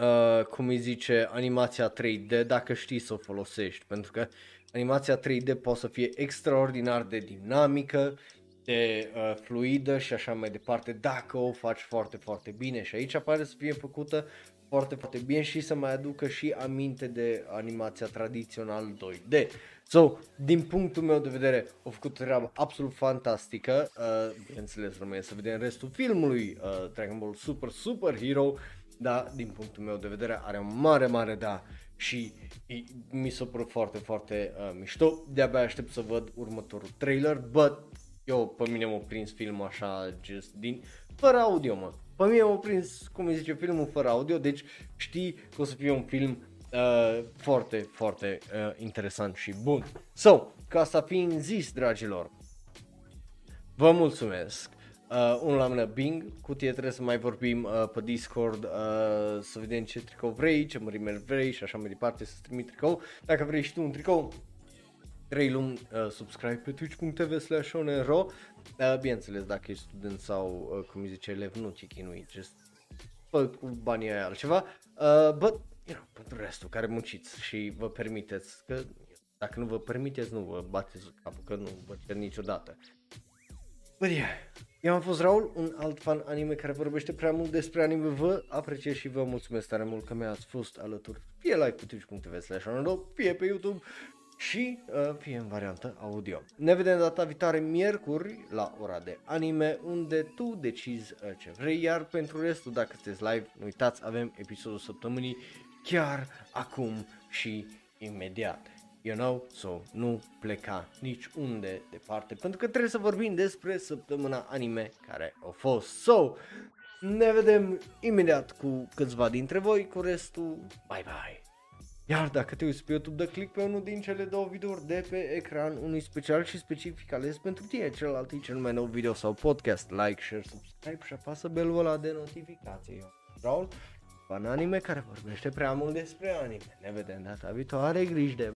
uh, cum îi zice animația 3D dacă știi să o folosești pentru că animația 3D poate să fie extraordinar de dinamică de uh, fluidă și așa mai departe dacă o faci foarte, foarte bine și aici pare să fie făcută foarte, foarte bine și să mai aducă și aminte de animația tradițional 2D. So, din punctul meu de vedere, au făcut o treabă absolut fantastică. Uh, bineînțeles, rămâne să vedem restul filmului uh, Dragon Ball Super Super Hero, dar din punctul meu de vedere are un mare, mare da și e, mi s-a părut foarte, foarte uh, mișto. De-abia aștept să văd următorul trailer, but eu, pe mine m-a prins filmul așa, just din, fără audio, mă. Pe mine m-a prins, cum îi zice, filmul fără audio, deci știi că o să fie un film uh, foarte, foarte uh, interesant și bun. So, ca asta fiind zis, dragilor, vă mulțumesc. Uh, unul la mână Bing, cu tine trebuie să mai vorbim uh, pe Discord, uh, să vedem ce tricou vrei, ce mărime vrei și așa mai departe, să trimi tricou. Dacă vrei și tu un tricou, 3 luni uh, subscribe pe twitch.tv slash onero. Uh, bineînțeles, dacă ești student sau, uh, cum îi zice, elev, nu te chinui, just fă cu banii aia altceva. Uh, but, you know, pentru restul care munciți și vă permiteți, că dacă nu vă permiteți, nu vă bateți capul, că nu vă cer niciodată. But yeah, eu am fost Raul, un alt fan anime care vorbește prea mult despre anime. Vă apreciez și vă mulțumesc tare mult că mi-ați fost alături. Fie like pe twitch.tv slash fie pe YouTube și uh, fie în variantă audio. Ne vedem data viitoare miercuri la ora de anime unde tu decizi uh, ce vrei, iar pentru restul dacă sunteți live, nu uitați, avem episodul săptămânii chiar acum și imediat. You know, so nu pleca nici unde departe, pentru că trebuie să vorbim despre săptămâna anime care a fost. So, ne vedem imediat cu câțiva dintre voi, cu restul, bye bye! Iar dacă te uiți pe YouTube, dă click pe unul din cele două videouri de pe ecran, unui special și specific ales pentru tine, celălalt e cel mai nou video sau podcast, like, share, subscribe și apasă belul ăla de notificație. Eu, Raul, fan anime care vorbește prea mult despre anime. Ne vedem data viitoare, grijă de